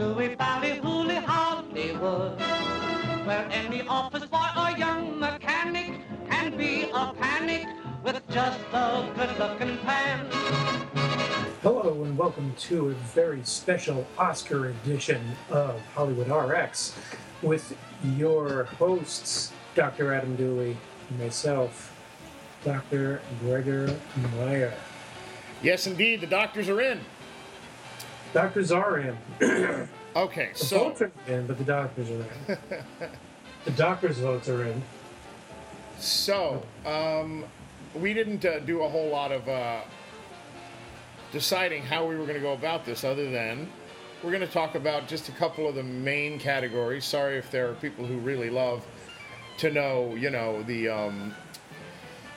to a ballyhooly Hollywood, where any office boy or young mechanic can be a panic with just a good-looking pan. Hello and welcome to a very special Oscar edition of Hollywood RX with your hosts, Dr. Adam Dooley and myself, Dr. Gregor Meyer. Yes, indeed, the doctors are in. Doctors are in. the Okay, so votes are in, but the doctors are in. the doctors' votes are in. so um, we didn't uh, do a whole lot of uh, deciding how we were going to go about this, other than we're going to talk about just a couple of the main categories. Sorry if there are people who really love to know, you know, the. Um,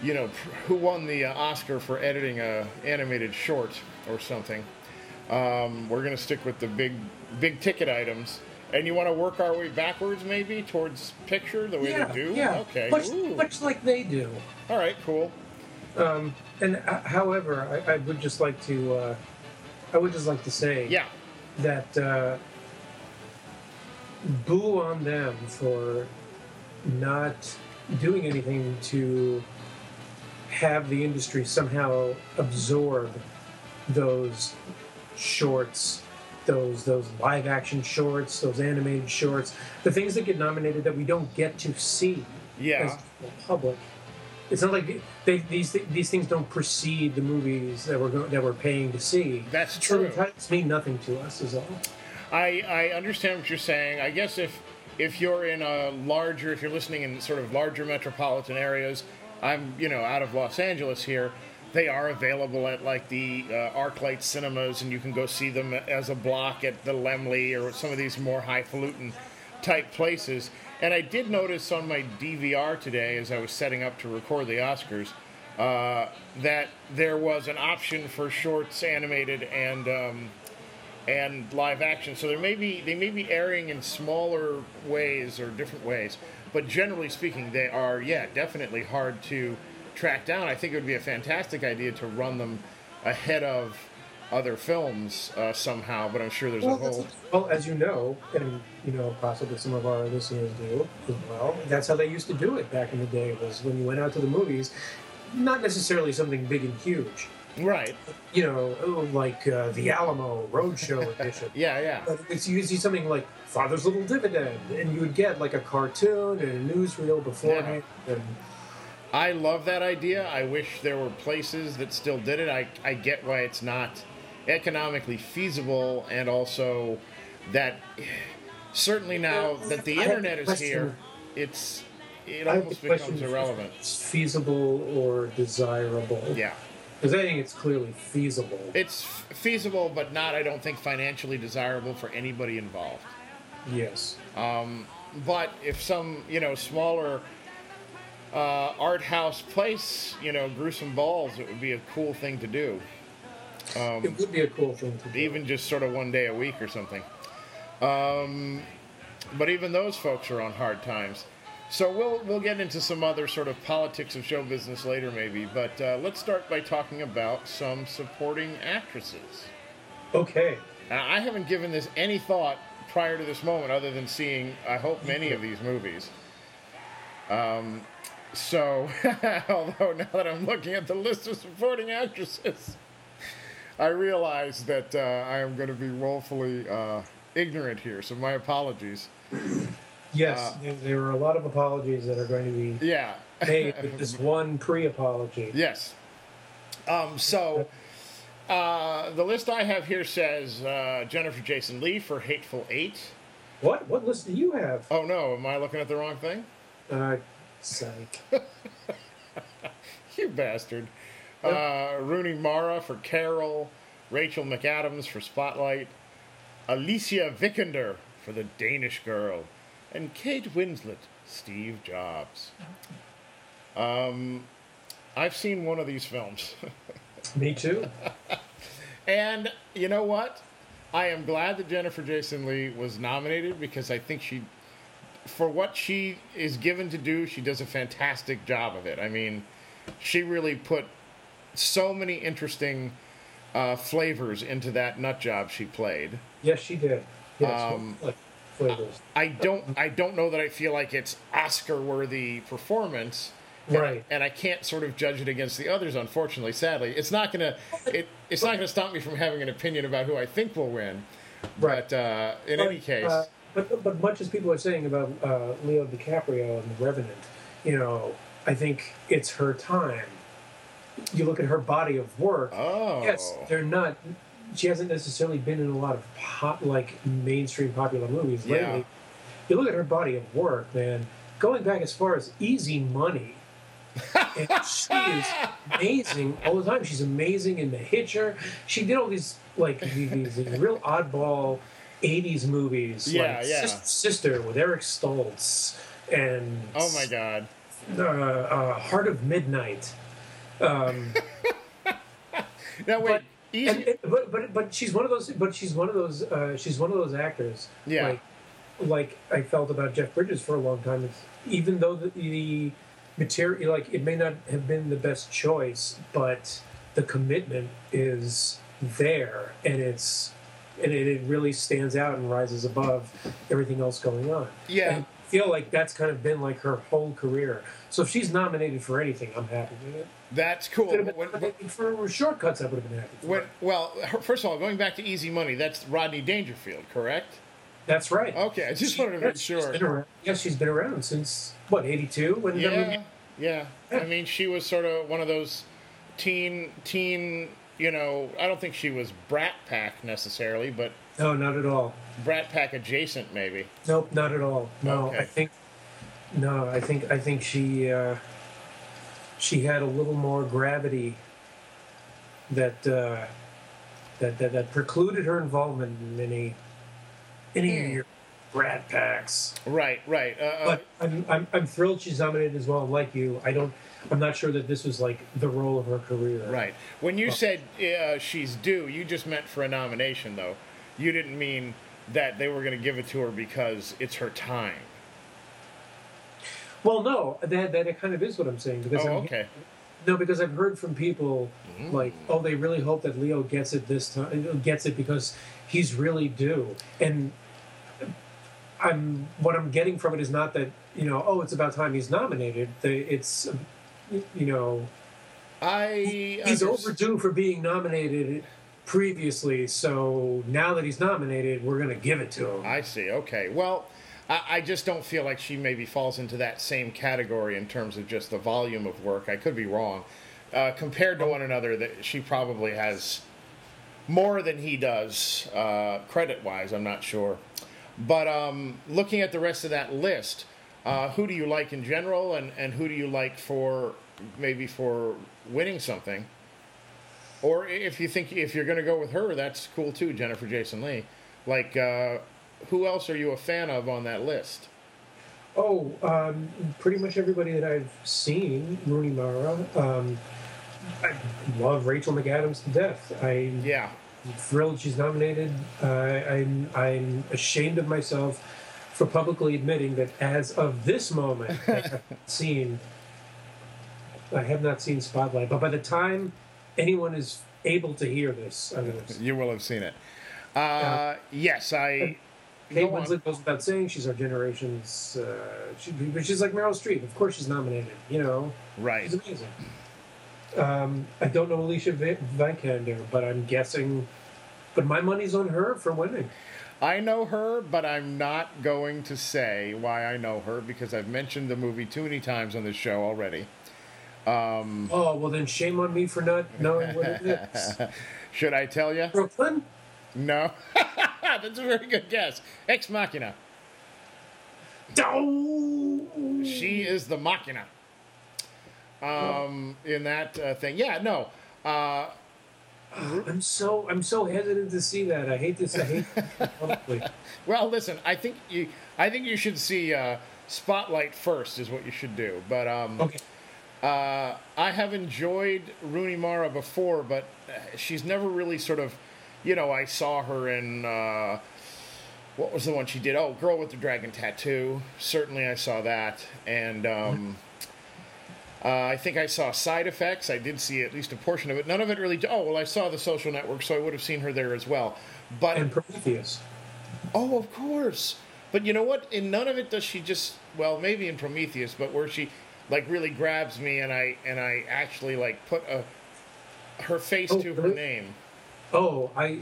you know, who won the uh, Oscar for editing a animated short or something? Um, we're going to stick with the big, big ticket items. And you want to work our way backwards, maybe towards picture, the way yeah, they do. yeah. Okay. Much, Ooh. much like they do. All right. Cool. Um, and uh, however, I, I would just like to, uh, I would just like to say Yeah. that uh, boo on them for not doing anything to have the industry somehow absorb those shorts those those live action shorts those animated shorts the things that get nominated that we don't get to see Yeah. as the public it's not like they, these these things don't precede the movies that we're go, that we're paying to see That's true. titles mean nothing to us is all I, I understand what you're saying. I guess if if you're in a larger, if you're listening in sort of larger metropolitan areas, I'm you know out of Los Angeles here. They are available at like the uh, ArcLight cinemas, and you can go see them as a block at the Laemmle or some of these more highfalutin type places. And I did notice on my DVR today, as I was setting up to record the Oscars, uh, that there was an option for shorts, animated, and um, and live action. So there may be they may be airing in smaller ways or different ways, but generally speaking, they are yeah definitely hard to track down. I think it would be a fantastic idea to run them ahead of other films uh, somehow. But I'm sure there's Well, a whole well, as you know, and you know, possibly some of our listeners do as well. That's how they used to do it back in the day. Was when you went out to the movies, not necessarily something big and huge. right. You know, like uh, the Alamo Roadshow edition. Yeah, yeah. But it's usually something like Father's Little Dividend, and you would get like a cartoon and a newsreel beforehand. And I love that idea. I wish there were places that still did it. I, I get why it's not economically feasible, and also that certainly now that the I have a internet is here, it's it almost becomes irrelevant. It's feasible or desirable? Yeah, Because I think it's clearly feasible. it's f- feasible, but not, I don't think, financially desirable for anybody involved. yes. Um, but if some, you know, smaller uh, art house place, you know, gruesome balls, it would be a cool thing to do. it would be a cool thing to do. even just sort of one day a week or something. Um, but even those folks are on hard times. So we'll we'll get into some other sort of politics of show business later, maybe. But uh, let's start by talking about some supporting actresses. Okay. Now, I haven't given this any thought prior to this moment, other than seeing, I hope, many of these movies. Um, so, although now that I'm looking at the list of supporting actresses, I realize that uh, I am going to be woefully uh, ignorant here. So, my apologies. Yes, Uh, there, are a lot of apologies that are going to be Yeah. made with this one pre-apology. Yes. Um, so uh, the list I have here says uh, Jennifer Jason Lee for Hateful Eight. What? What list do you have? Oh no, am I looking at the wrong thing? Uh, psych. You bastard. Uh, Rooney Mara for Carol, Rachel McAdams for Spotlight, Alicia Vikander for The Danish Girl, and Kate Winslet, Steve Jobs. Um, I've seen one of these films. Me too. And you know what? I am glad that Jennifer Jason Lee was nominated because I think she, for what she is given to do, she does a fantastic job of it. I mean, she really put so many interesting uh, flavors into that nut job she played. Yes, she did. Yes, Um, like flavors. I don't I don't know that I feel like it's Oscar worthy performance. And I- Right. and I can't sort of judge it against the others, unfortunately. Sadly, it's not gonna it, it's not gonna stop me from having an opinion about who I think will win. Right. But uh, in But, any case, uh, but but much as people are saying about uh, Leo DiCaprio and The Revenant, you know, I think it's her time. You look at her body of work. oh, Yes, they're not. She hasn't necessarily been in a lot of pop, like mainstream popular movies Yeah. lately. You look at her body of work, man. Going back as far as Easy Money, and she is amazing all the time. She's amazing in The Hitcher. She did all these like these, these real oddball '80s movies, Yeah, like yeah. Sister with Eric Stoltz, and oh my God, uh, uh, Heart of Midnight. Um, no wait, but, and, and- but but but she's one of those. But she's one of those. Uh, she's one of those actors. Yeah. Like, like I felt about Jeff Bridges for a long time. It's, even though the, the material, like it may not have been the best choice, but the commitment is there, and it's and it, it really stands out and rises above everything else going on. Yeah. And I feel like that's kind of been like her whole career. So if she's nominated for anything, I'm happy with it. That's cool. Could have But been when- nominated for Short Cuts. I would have been happy. For when, it. well, first of all, going back to Easy Money, that's Rodney Dangerfield, correct? That's right. Okay, I just She- wanted to make she's sure. around- Yes, she's been around since what '82 when Yeah, yeah. I mean, she was sort of one of those teen, teen. You know, I don't think she was Brat Pack necessarily, but No, not at all. Brat Pack adjacent, maybe. Nope, not at all. No, Okay. I think no, I think I think she uh, she had a little more gravity that uh, that, that that precluded her involvement in any any of Hmm. your Brat packs. Right, right. Uh, uh, But I'm, I'm I'm thrilled she's nominated as well. Like you, I don't. I'm not sure that this was like the role of her career. right. When you said uh, she's due, you just meant for a nomination, though. You didn't mean that they were going to give it to her because it's her time. Well, no, that that it kind of is what I'm saying because Oh, I'm, okay. No, because I've heard from people Mm. like, oh, they really hope that Leo gets it this time, gets it because he's really due. And I'm what I'm getting from it is not that you know, oh, it's about time he's nominated. The, it's you know, I he's overdue for being nominated previously. So now that he's nominated, we're gonna give it to him. I see. Okay. Well, I, I just don't feel like she maybe falls into that same category in terms of just the volume of work. I could be wrong. Uh, compared to one another, that she probably has more than he does, uh, credit wise. I'm not sure. But um, looking at the rest of that list, uh, who do you like in general, and, and who do you like for maybe for winning something? Or if you think if you're going to go with her, that's cool too, Jennifer Jason Lee. Like, uh, who else are you a fan of on that list? Oh, um, pretty much everybody that I've seen, Rooney Mara. Um, I love Rachel McAdams to death. I'm Yeah, thrilled she's nominated. Uh, I'm I'm ashamed of myself for publicly admitting that as of this moment, I have seen. I have not seen Spotlight, but by the time anyone is able to hear this, I'm going to. you will have seen it. Uh, Yes, I. Kate on. Winslet goes without saying she's our generation's. Uh, she, but she's like Meryl Streep. Of course, she's nominated. You know, Right. she's amazing. Um, I don't know Alicia Vikander, but I'm guessing. But my money's on her for winning. I know her, but I'm not going to say why I know her because I've mentioned the movie too many times on this show already. Oh well, then shame on me for not knowing what it is. Should I tell you? Brooklyn. No. That's a very good guess. Ex Machina. Oh! She is the Machina. Um, in that uh, thing. Yeah, no. Uh, I'm so I'm so hesitant to see that. I hate this. I hate this publicly. Well, listen, I think you, I think you should see uh, Spotlight first. Is what you should do. But um, Okay. Uh, I have enjoyed Rooney Mara before, but uh, she's never really sort of, you know, I saw her in. Uh, what was the one she did? Oh, Girl with the Dragon Tattoo. Certainly, I saw that, and um, uh, I think I saw Side Effects. I did see at least a portion of it. None of it really. Oh well, I saw The Social Network, so I would have seen her there as well. But And Prometheus. Oh, of course. But you know what? In none of it does she just well, maybe in Prometheus, but where she like really grabs me and I and I actually like put a her face Oh, to her really? name. Oh, I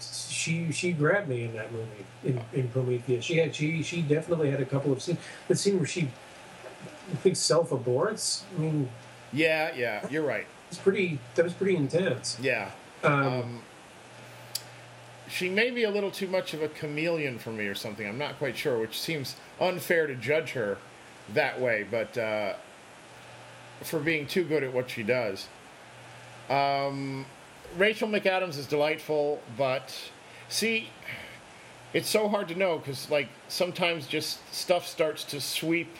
She she grabbed me in that movie in, in Prometheus. She had she she definitely had a couple of scenes. The scene where she, I think, self aborts. I mean, Yeah, yeah, you're right. it's pretty. That was pretty intense. Yeah. Um, Um, she may be a little too much of a chameleon for me or something. I'm not quite sure, which seems unfair to judge her that way, but uh, for being too good at what she does. Um, Rachel McAdams is delightful, but see, it's so hard to know because, like, sometimes just stuff starts to sweep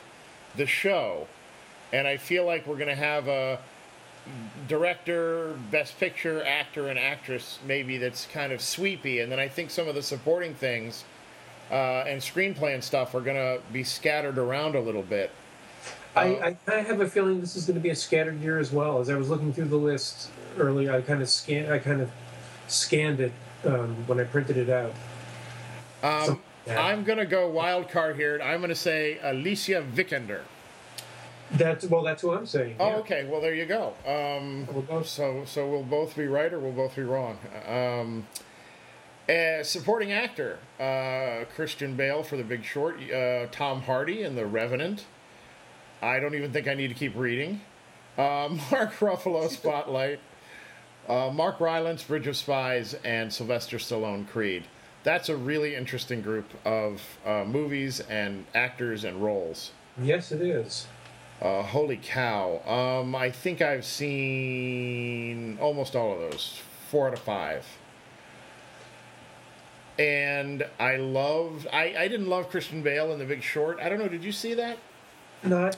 the show, and I feel like we're to have a director, best picture, actor, and actress maybe that's kind of sweepy, and then I think some of the supporting things uh, and screenplay and stuff are going to be scattered around a little bit. I, Uh, I kind of have a feeling this is going to be a scattered year as well. As I was looking through the list earlier, I kind of scan I kind of scanned it um, when I printed it out. Um, So- yeah. I'm going to go wild card here. I'm going to say Alicia Vikander. That's well, that's what I'm saying. Oh, yeah. okay. Well, there you go. Um, We'll both- so, so we'll both be right or we'll both be wrong. Um, uh, supporting actor uh, Christian Bale for The Big Short, uh, Tom Hardy in The Revenant. I don't even think I need to keep reading. Uh, Mark Ruffalo, Spotlight. Uh, Mark Rylance, Bridge of Spies, and Sylvester Stallone, Creed. That's a really interesting group of uh, movies and actors and roles. Yes, it is. Uh, holy cow. Um, I think I've seen almost all of those. Four out of five. And I loved, I, I didn't love Christian Bale in The Big Short. I don't know, did you see that? Not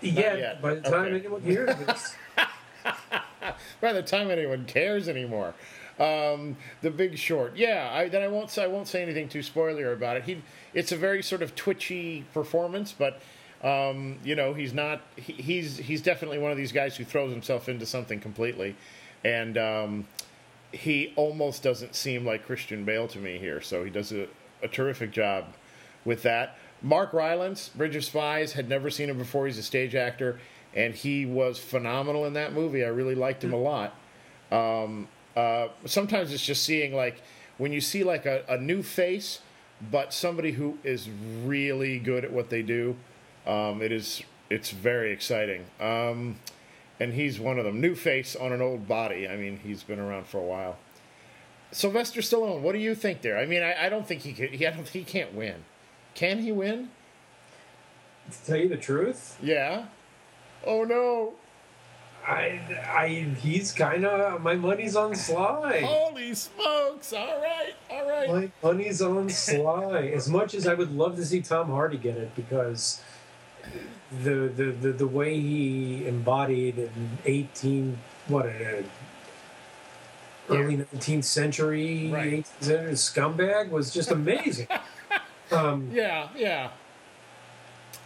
yet. yet. By the time Okay. anyone hears this, By the time anyone cares anymore. Um, the Big Short. Yeah, I, then I won't say I won't say anything too spoiler about it. He, it's a very sort of twitchy performance, but um, you know he's not. He, he's he's definitely one of these guys who throws himself into something completely, and um, he almost doesn't seem like Christian Bale to me here. So he does a, a terrific job with that. Mark Rylance, Bridge of Spies, had never seen him before. He's a stage actor, and he was phenomenal in that movie. I really liked him a lot. Um, uh, sometimes it's just seeing like when you see like a, a new face, but somebody who is really good at what they do. Um, it is it's very exciting. Um, and he's one of them. New face on an old body. I mean, he's been around for a while. Sylvester Stallone, what do you think there? I mean, I, I don't think he could. He, I don't think he can't win. Can he win? to tell you the truth, Yeah. Oh no! I, I, he's kind of my money's on Sly. Holy smokes! All right, all right. My money's on Sly. As much as I would love to see Tom Hardy get it, because the the the, the way he embodied an eighteen what a early nineteenth century, Right. 18th century scumbag was just amazing. um, Yeah, yeah.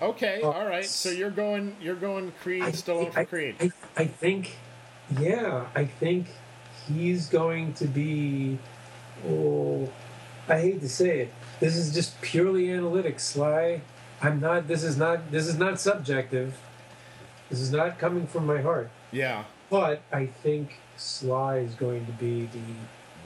Okay, Uh, all right. So you're going, you're going Creed, I, Stallone for Creed. I, I think, yeah, I think he's going to be. Oh, I hate to say it. This is just purely analytics, Sly. I'm not. This is not. This is not subjective. This is not coming from my heart. Yeah. But I think Sly is going to be the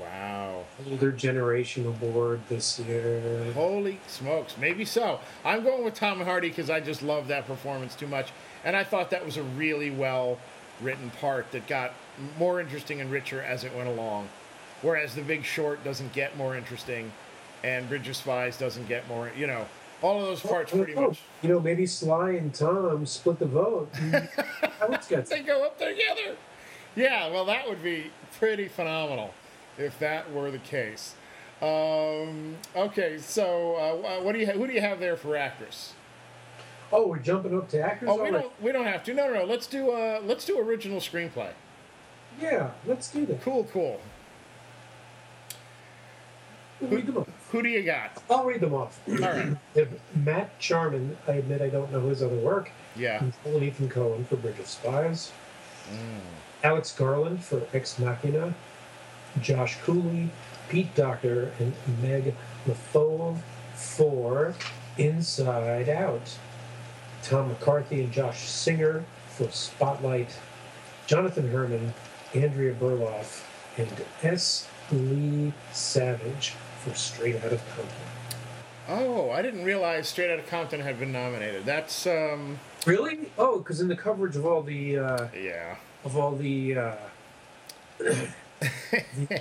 Wow. older generation award this year. Holy smokes. Maybe so. I'm going with Tom Hardy because I just love that performance too much, and I thought that was a really well written part that got more interesting and richer as it went along. Whereas The Big Short doesn't get more interesting, and Bridge of Spies doesn't get more. You know, all of those parts pretty Oh, much. You know, maybe Sly and Tom split the vote. They go up together. Yeah, well, that would be pretty phenomenal if that were the case. Um, okay, so uh, what do you ha- who do you have there for actress? Oh, we're jumping up to actors Oh, we don't we don't have to. No, no, no. Let's do uh let's do original screenplay. Yeah, let's do that. Cool, cool. Read them off. Who do you got? I'll read them off. All right. Matt Charman, I admit I don't know his other work. Yeah. Nicole Ethan Coen for Bridge of Spies. Mm. Alex Garland for Ex Machina. Josh Cooley, Pete Docter, and Meg LaFauve for Inside Out. Tom McCarthy and Josh Singer for Spotlight. Jonathan Herman, Andrea Berloff, and S. Leigh Savidge Straight Out of Compton. Oh, I didn't realize Straight Out of Compton had been nominated. That's um, Really? Oh, because in the coverage of all the uh, yeah. of all the uh, the,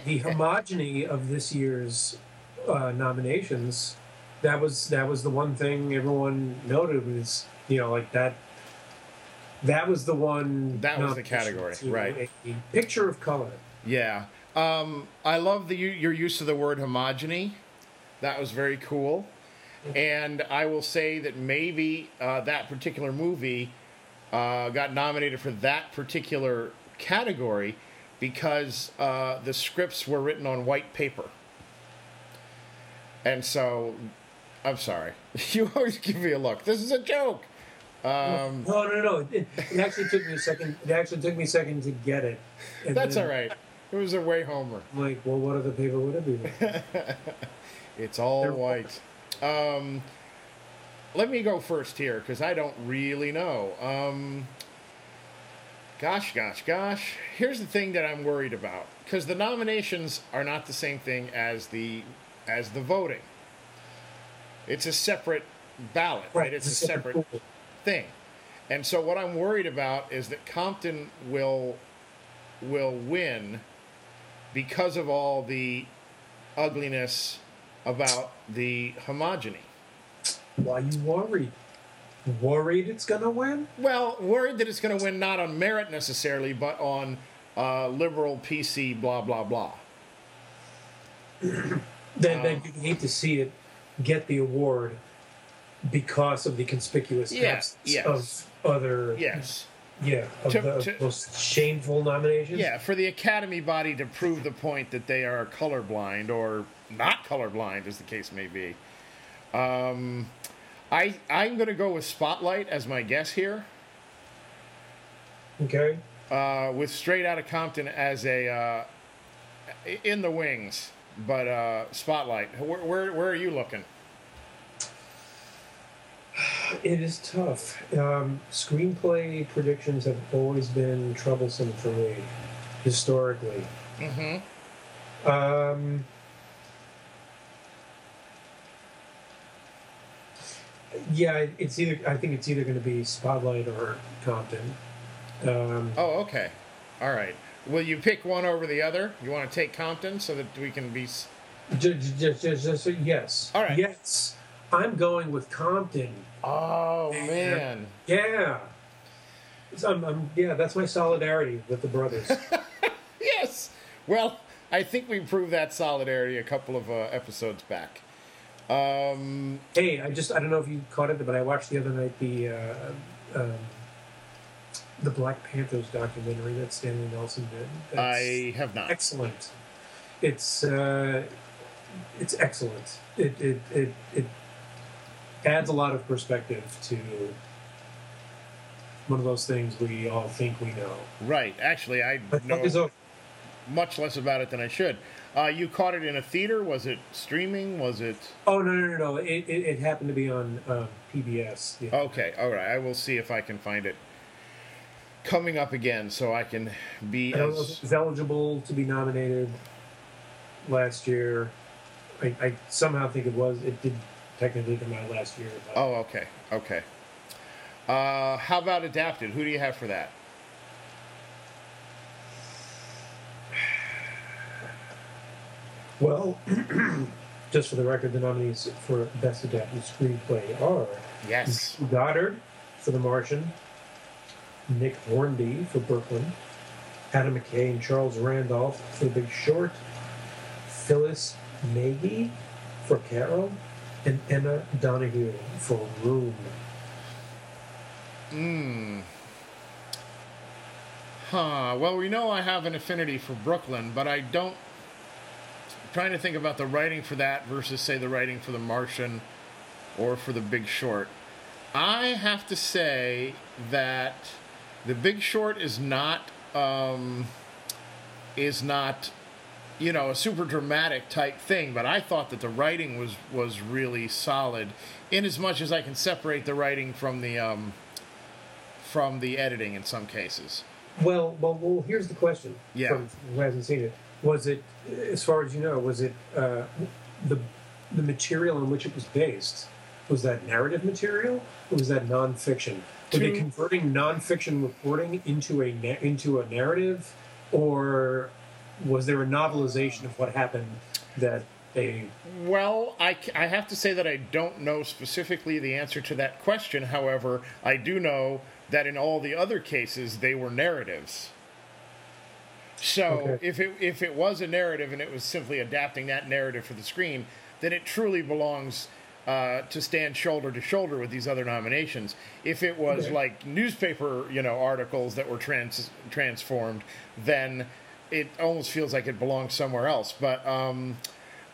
the homogeny of this year's uh, nominations, that was that was the one thing everyone noted was you know like that. That was the one. That was the category, right. A, a picture of color. Yeah. Um, I love the your use of the word homogeny. That was very cool. And I will say that maybe uh, that particular movie uh, got nominated for that particular category because uh, the scripts were written on white paper. And so, I'm sorry. You always give me a look. This is a joke. Um, no, no, no. It, it actually took me a second. It actually took me a second to get it. And that's then all right. It was a way homer. Like, well, what other paper would it be? It's all They're- white. Um, let me go first here because I don't really know. Um, gosh, gosh, gosh. Here's the thing that I'm worried about because the nominations are not the same thing as the as the voting. It's a separate ballot, right? It's a separate thing. And so what I'm worried about is that Compton will will win because of all the ugliness about the homogeny. Why are you worried? Worried it's gonna win? Well, worried that it's going to win not on merit necessarily, but on uh, liberal PC blah blah blah. Then, Um, then you hate to see it get the award because of the conspicuous Yeah, absence yes. of other Yes. Yeah of To- the to- most shameful nominations. Yeah, for the Academy body to prove the point that they are colorblind or not colorblind, as the case may be. Um, I I'm going to go with Spotlight as my guess here. Okay. uh, with Straight Outta Compton as a uh, in the wings, but uh, Spotlight. Where, where where are you looking? It is tough. Um, screenplay predictions have always been troublesome for me, historically. Mm-hmm. Um, yeah, it's either. I think it's either going to be Spotlight or Compton. Um, Oh, okay. All right. Will you pick one over the other? You want to take Compton so that we can be. just, just, just, just, yes. All right. Yes, I'm going with Compton. Oh man. Yeah. So I'm, I'm, yeah, that's my solidarity with the brothers. Yes. Well, I think we proved that solidarity a couple of uh, episodes back. Um, hey, I just I don't know if you caught it, but I watched the other night the uh, um, the Black Panthers documentary that Stanley Nelson did. That's I have not. excellent. It's uh, it's excellent. It, it it it adds a lot of perspective to one of those things we all think we know. Right. Actually, I know much less about it than I should. Uh, you caught it in a theater? Was it streaming? Was it? Oh no no no no! It, it, it happened to be on um, PBS. Yeah. Okay, all right. I will see if I can find it coming up again, so I can be I don't know if as it was eligible to be nominated last year. I, I somehow think it was. It did technically come my last year. But Oh, okay, okay. Uh, how about adapted? Who do you have for that? Well, just for the record, the nominees for Best Adapted Screenplay are Yes. Goddard for The Martian, Nick Hornby for Brooklyn, Adam McKay and Charles Randolph for The Big Short, Phyllis Nagy for Carol, and Emma Donoghue for Room. Hmm. Huh. Well, we know I have an affinity for Brooklyn, but I don't. trying to think about the writing for that versus, say, the writing for The Martian or for The Big Short. I have to say that The Big Short is not um, is not you know, a super dramatic type thing, but I thought that the writing was was really solid, in as much as I can separate the writing from the um, from the editing in some cases. Well, well, well. Here's the question. Yeah. From who hasn't seen it? Was it, as far as you know, was it uh, the the material on which it was based? Was that narrative material, or was that nonfiction? Were they converting nonfiction reporting into a into a narrative, or was there a novelization of what happened that they? Well, I, I have to say that I don't know specifically the answer to that question. However, I do know that in all the other cases, they were narratives. So Okay. if it if it was a narrative and it was simply adapting that narrative for the screen, then it truly belongs uh, to stand shoulder to shoulder with these other nominations. If it was Okay. like newspaper, you know, articles that were trans- transformed, then it almost feels like it belongs somewhere else. But um,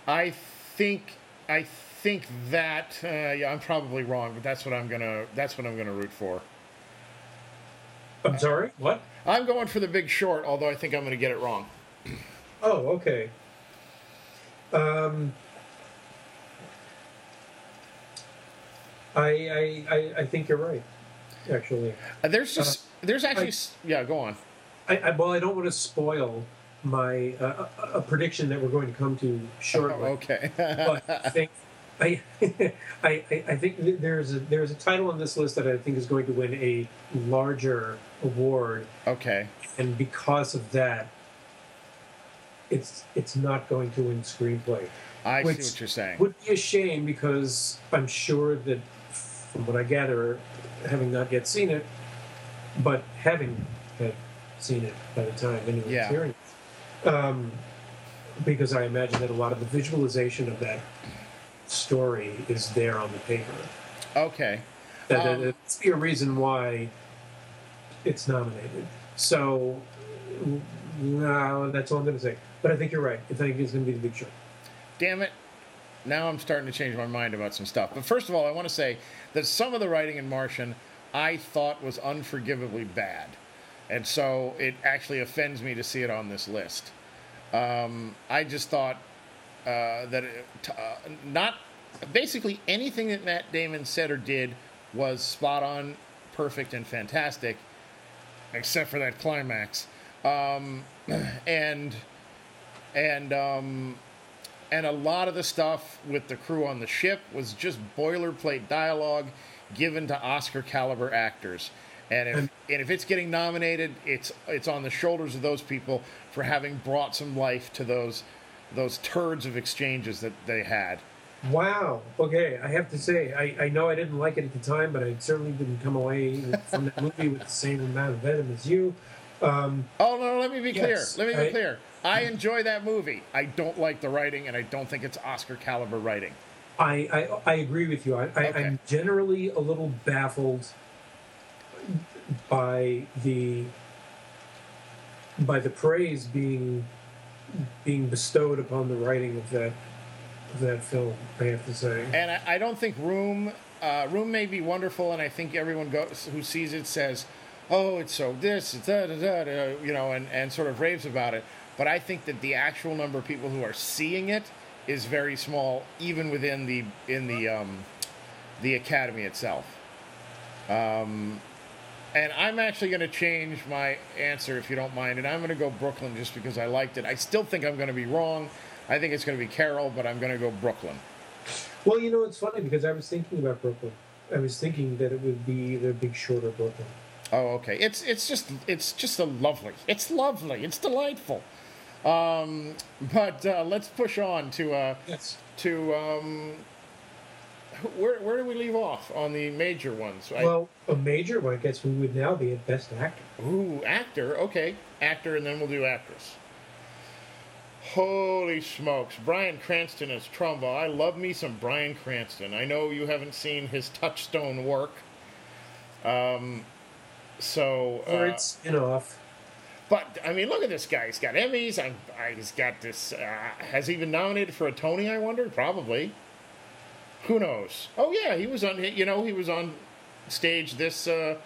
I think I think that uh, yeah, I'm probably wrong, but that's what I'm gonna that's what I'm gonna root for. I'm sorry. What? I'm going for the Big Short, although I think I'm gonna get it wrong. Oh, okay. Um, I, I, I, I think you're right. Actually, Uh, there's just there's actually s yeah, go on. I, I well, I don't want to spoil my uh, a, a prediction that we're going to come to shortly. Oh, okay. but I think I, I, I I think there's a there's a title on this list that I think is going to win a larger award, okay. and because of that, it's it's not going to win screenplay. I see what you're saying. Would be a shame because I'm sure that, from what I gather, having not yet seen it, but having had seen it by the time anyone's Yeah. hearing it, um, because I imagine that a lot of the visualization of that story is there on the paper. Okay. That Um, it's be a reason why it's nominated. So, no, that's all I'm going to say. But I think you're right. I think it's going to be the Big Short. Damn it. Now I'm starting to change my mind about some stuff. But first of all, I want to say that some of the writing in Martian I thought was unforgivably bad. And so it actually offends me to see it on this list. Um, I just thought uh, that it, uh, not basically anything that Matt Damon said or did was spot on, perfect, and fantastic, except for that climax. Um, and and um, and a lot of the stuff with the crew on the ship was just boilerplate dialogue given to Oscar caliber actors. And if and if it's getting nominated, it's it's on the shoulders of those people for having brought some life to those those turds of exchanges that they had. Wow. Okay, I have to say, I, I know I didn't like it at the time, but I certainly didn't come away from that movie with the same amount of venom as you. Um, Oh no, let me be clear. Let me be I- clear. I enjoy that movie. I don't like the writing, and I don't think it's Oscar caliber writing. I, I I agree with you. I, I, Okay. I'm generally a little baffled by the by the praise being being bestowed upon the writing of that of that film. I have to say. And I, I don't think Room uh, Room may be wonderful, and I think everyone goes who sees it says, "Oh, it's so this, it's da da da,", da," you know, and, and sort of raves about it. But I think that the actual number of people who are seeing it is very small, even within the in the um, the academy itself. Um, and I'm actually going to change my answer if you don't mind, and I'm going to go Brooklyn just because I liked it. I still think I'm going to be wrong. I think it's going to be Carol, but I'm going to go Brooklyn. Well, you know, it's funny because I was thinking about Brooklyn. I was thinking that it would be the Big Short or Brooklyn. Oh, okay. It's it's just it's just a lovely. It's lovely. It's delightful. Um, but uh, let's push on to uh, Yes. to um, where where do we leave off on the major ones? I- Well, a major one, I guess, we would now be at Best Actor. Ooh, actor. Okay, actor, and then we'll do actress. Holy smokes, Bryan Cranston as Trumbo. I love me some Bryan Cranston. I know you haven't seen his Touchstone work. Um, so Or uh, it's spin-off. But I mean, look at this guy. He's got Emmys. I'm, I, he's got this. Uh, has he been nominated for a Tony? I wonder. Probably. Who knows? Oh yeah, he was on. You know, he was on stage this uh,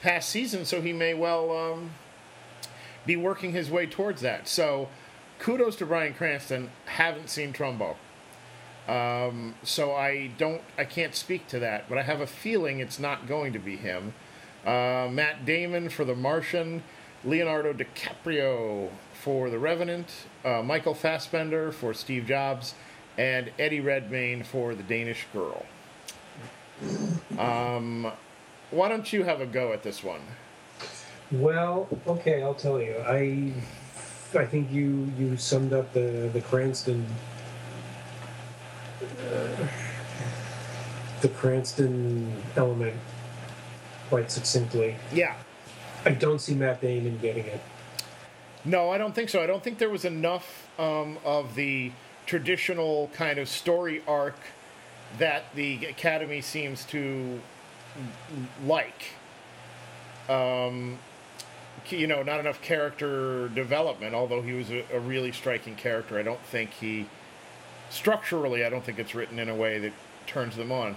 past season, so he may well um, be working his way towards that. So kudos to Bryan Cranston. Haven't seen Trumbo. Um, so I don't, I can't speak to that, but I have a feeling it's not going to be him. Uh, Matt Damon for The Martian, Leonardo DiCaprio for The Revenant, uh, Michael Fassbender for Steve Jobs, and Eddie Redmayne for The Danish Girl. Um, why don't you have a go at this one? Well, okay, I'll tell you. I I think you you summed up the the Cranston uh, the Cranston element quite succinctly. Yeah. I don't see Matt Damon getting it. No, I don't think so. I don't think there was enough um, of the traditional kind of story arc that the Academy seems to like. Um, you know, not enough character development, although he was a, a really striking character. I don't think he, structurally, I don't think it's written in a way that turns them on.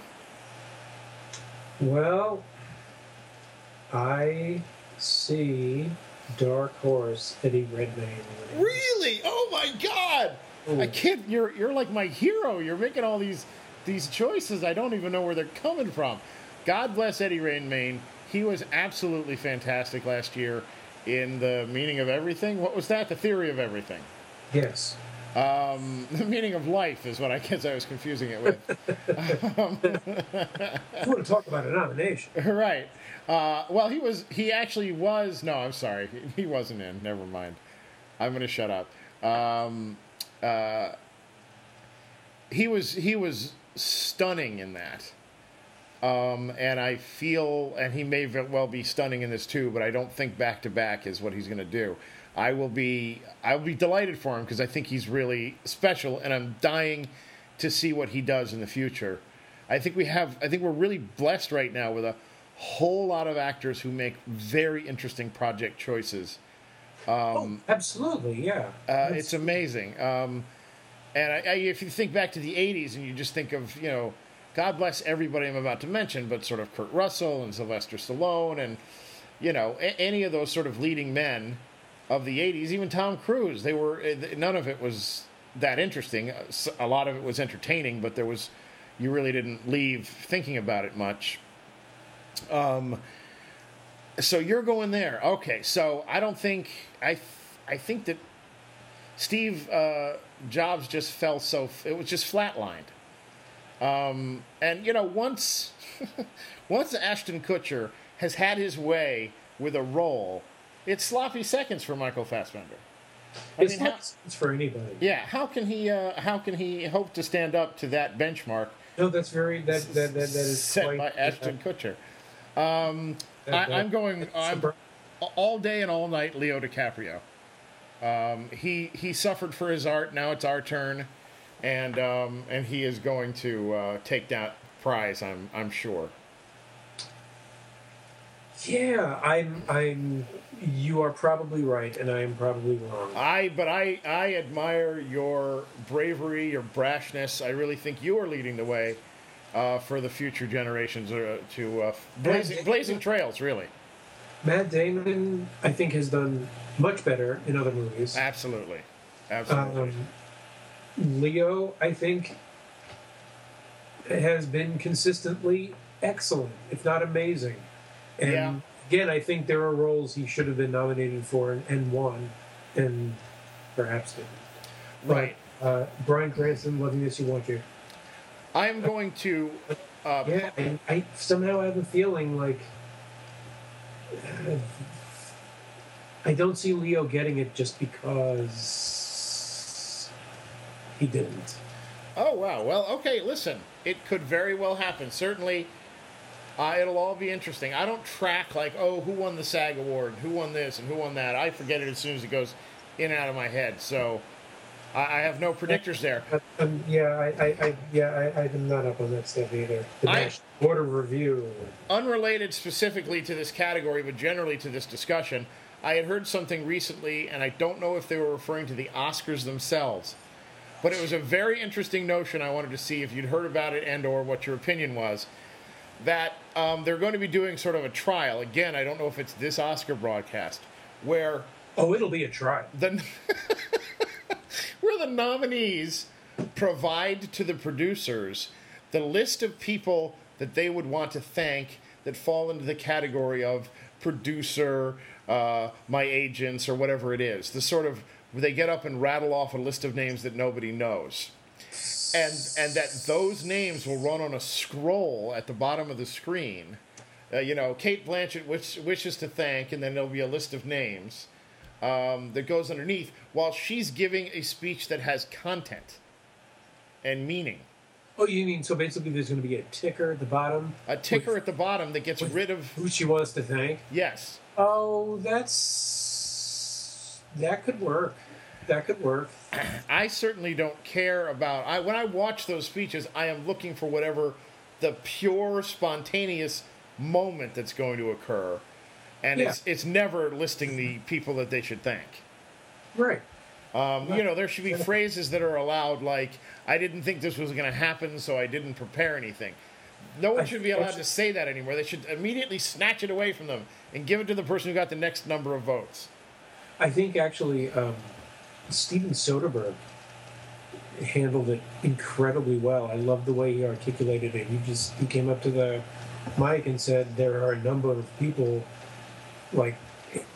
Well, I see Dark Horse Eddie Redmayne. Really? Oh my God! I can't. You're you're like my hero. You're making all these these choices. I don't even know where they're coming from. God bless Eddie Redmayne. He was absolutely fantastic last year in the meaning of everything. What was that? The theory of everything. Yes. Um, the meaning of life is what I guess I was confusing it with. I want to talk about a nomination. right. Uh, well, he was. He actually was. No, I'm sorry. He wasn't in. Never mind. I'm going to shut up. Um, uh, he was. He was stunning in that. Um, and I feel, and he may well be stunning in this too, but I don't think back to back is what he's going to do. I will be, I will be delighted for him because I think he's really special, and I'm dying to see what he does in the future. I think we have, I think we're really blessed right now with a whole lot of actors who make very interesting project choices. Oh, absolutely, yeah. Uh, it's amazing. Um, and I, I, if you think back to the 80s and you just think of, you know, God bless everybody I'm about to mention, but sort of Kurt Russell and Sylvester Stallone and, you know, a- any of those sort of leading men of the 80s, even Tom Cruise, they were, eh, none of it was that interesting. A lot of it was entertaining, but there was, you really didn't leave thinking about it much. Um, so you're going there. Okay, so I don't think, I, th- I think that Steve uh, Jobs just fell so it was just flatlined. Um, and you know, once once Ashton Kutcher has had his way with a role, it's sloppy seconds for Michael Fassbender. I It's mean, not it's for anybody. yeah, how can he uh, how can he hope to stand up to that benchmark No, that's very that that that, that is set quite, by Ashton Kutcher? Um, I, that- I'm going. I'm, all day and all night Leo DiCaprio. Um, he he suffered for his art. Now it's our turn, and um, and he is going to uh, take that prize. I'm I'm sure. Yeah, I'm. I'm. You are probably right, and I am probably wrong. I but I I admire your bravery, your brashness. I really think you are leading the way uh, for the future generations uh, to uh, blazing, blazing trails. Really, Matt Damon, I think, has done much better in other movies. absolutely, absolutely. Um, Leo, I think, has been consistently excellent, if not amazing. And Yeah. again, I think there are roles he should have been nominated for and, won, and perhaps didn't. But, right. Uh, Bryan Cranston, loving this, you want you. I'm going to. Uh, Yeah, I, I somehow have a feeling like uh, I don't see Leo getting it just because he didn't. Oh wow. Well, okay. Listen, it could very well happen. Certainly, uh, it'll all be interesting. I don't track like, oh, who won the SAG award, who won this, and who won that. I forget it as soon as it goes in and out of my head. So I, I have no predictors there. Um, yeah, I, I, yeah, I, I'm not up on that stuff either. The I- of Review. Unrelated specifically to this category, but generally to this discussion, I had heard something recently, and I don't know if they were referring to the Oscars themselves. But it was a very interesting notion. I wanted to see if you'd heard about it and/or what your opinion was. That um, they're going to be doing sort of a trial. Again, I don't know if it's this Oscar broadcast, where Oh, it'll be a trial. the the nominees provide to the producers the list of people that they would want to thank that fall into the category of producer, uh, my agents, or whatever it is. The sort of they get up and rattle off a list of names that nobody knows. And, and that those names will run on a scroll at the bottom of the screen. Uh, you know, Cate Blanchett wish, wishes to thank, and then there'll be a list of names um, that goes underneath while she's giving a speech that has content and meaning. Oh, you mean so basically there's going to be a ticker at the bottom? A ticker with, at the bottom that gets rid of who she wants to thank? Yes. Oh, that's that could work. That could work. I certainly don't care about I when I watch those speeches, I am looking for whatever the pure spontaneous moment that's going to occur. And Yeah. it's it's never listing the people that they should thank. Right. Um, you know, there should be phrases that are allowed, like "I didn't think this was going to happen, so I didn't prepare anything." No one should be allowed to say that anymore. They should immediately snatch it away from them and give it to the person who got the next number of votes. I think actually um, Steven Soderbergh handled it incredibly well. I love the way he articulated it. He just he came up to the mic and said there are a number of people like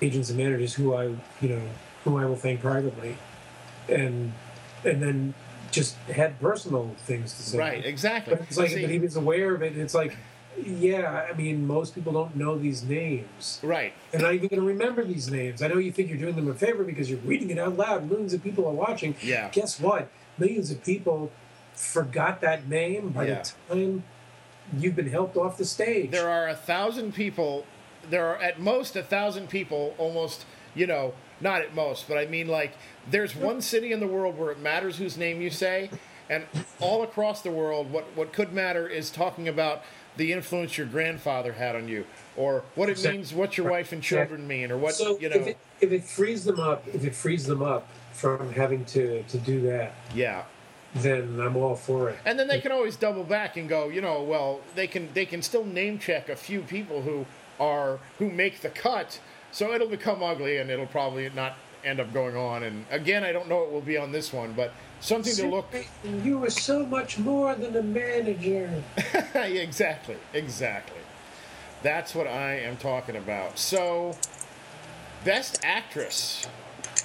agents and managers who I you know who I will thank privately, and and then just had personal things to say. Right? Exactly. But it's like, See, but he was aware of it. And it's like, yeah, I mean, most people don't know these names. right. They're not even going to remember these names. I know you think you're doing them a favor because you're reading it out loud. Millions of people are watching. Yeah. Guess what? Millions of people forgot that name by Yeah. the time you've been helped off the stage. There are a thousand people. There are at most a thousand people. Almost, you know, not at most, but I mean like there's hmm. one city in the world where it matters whose name you say, and all across the world, what what could matter is talking about the influence your grandfather had on you, or what it means, what your wife and children mean, or what so you know. if it, if it frees them up, if it frees them up from having to, to do that, yeah. then I'm all for it. And then they can always double back and go, you know, well, they can they can still name check a few people who are who make the cut, so it'll become ugly and it'll probably not end up going on. And again, I don't know it will be on this one, but something to look. You were so much more than a manager. exactly, exactly. That's what I am talking about. So, best actress.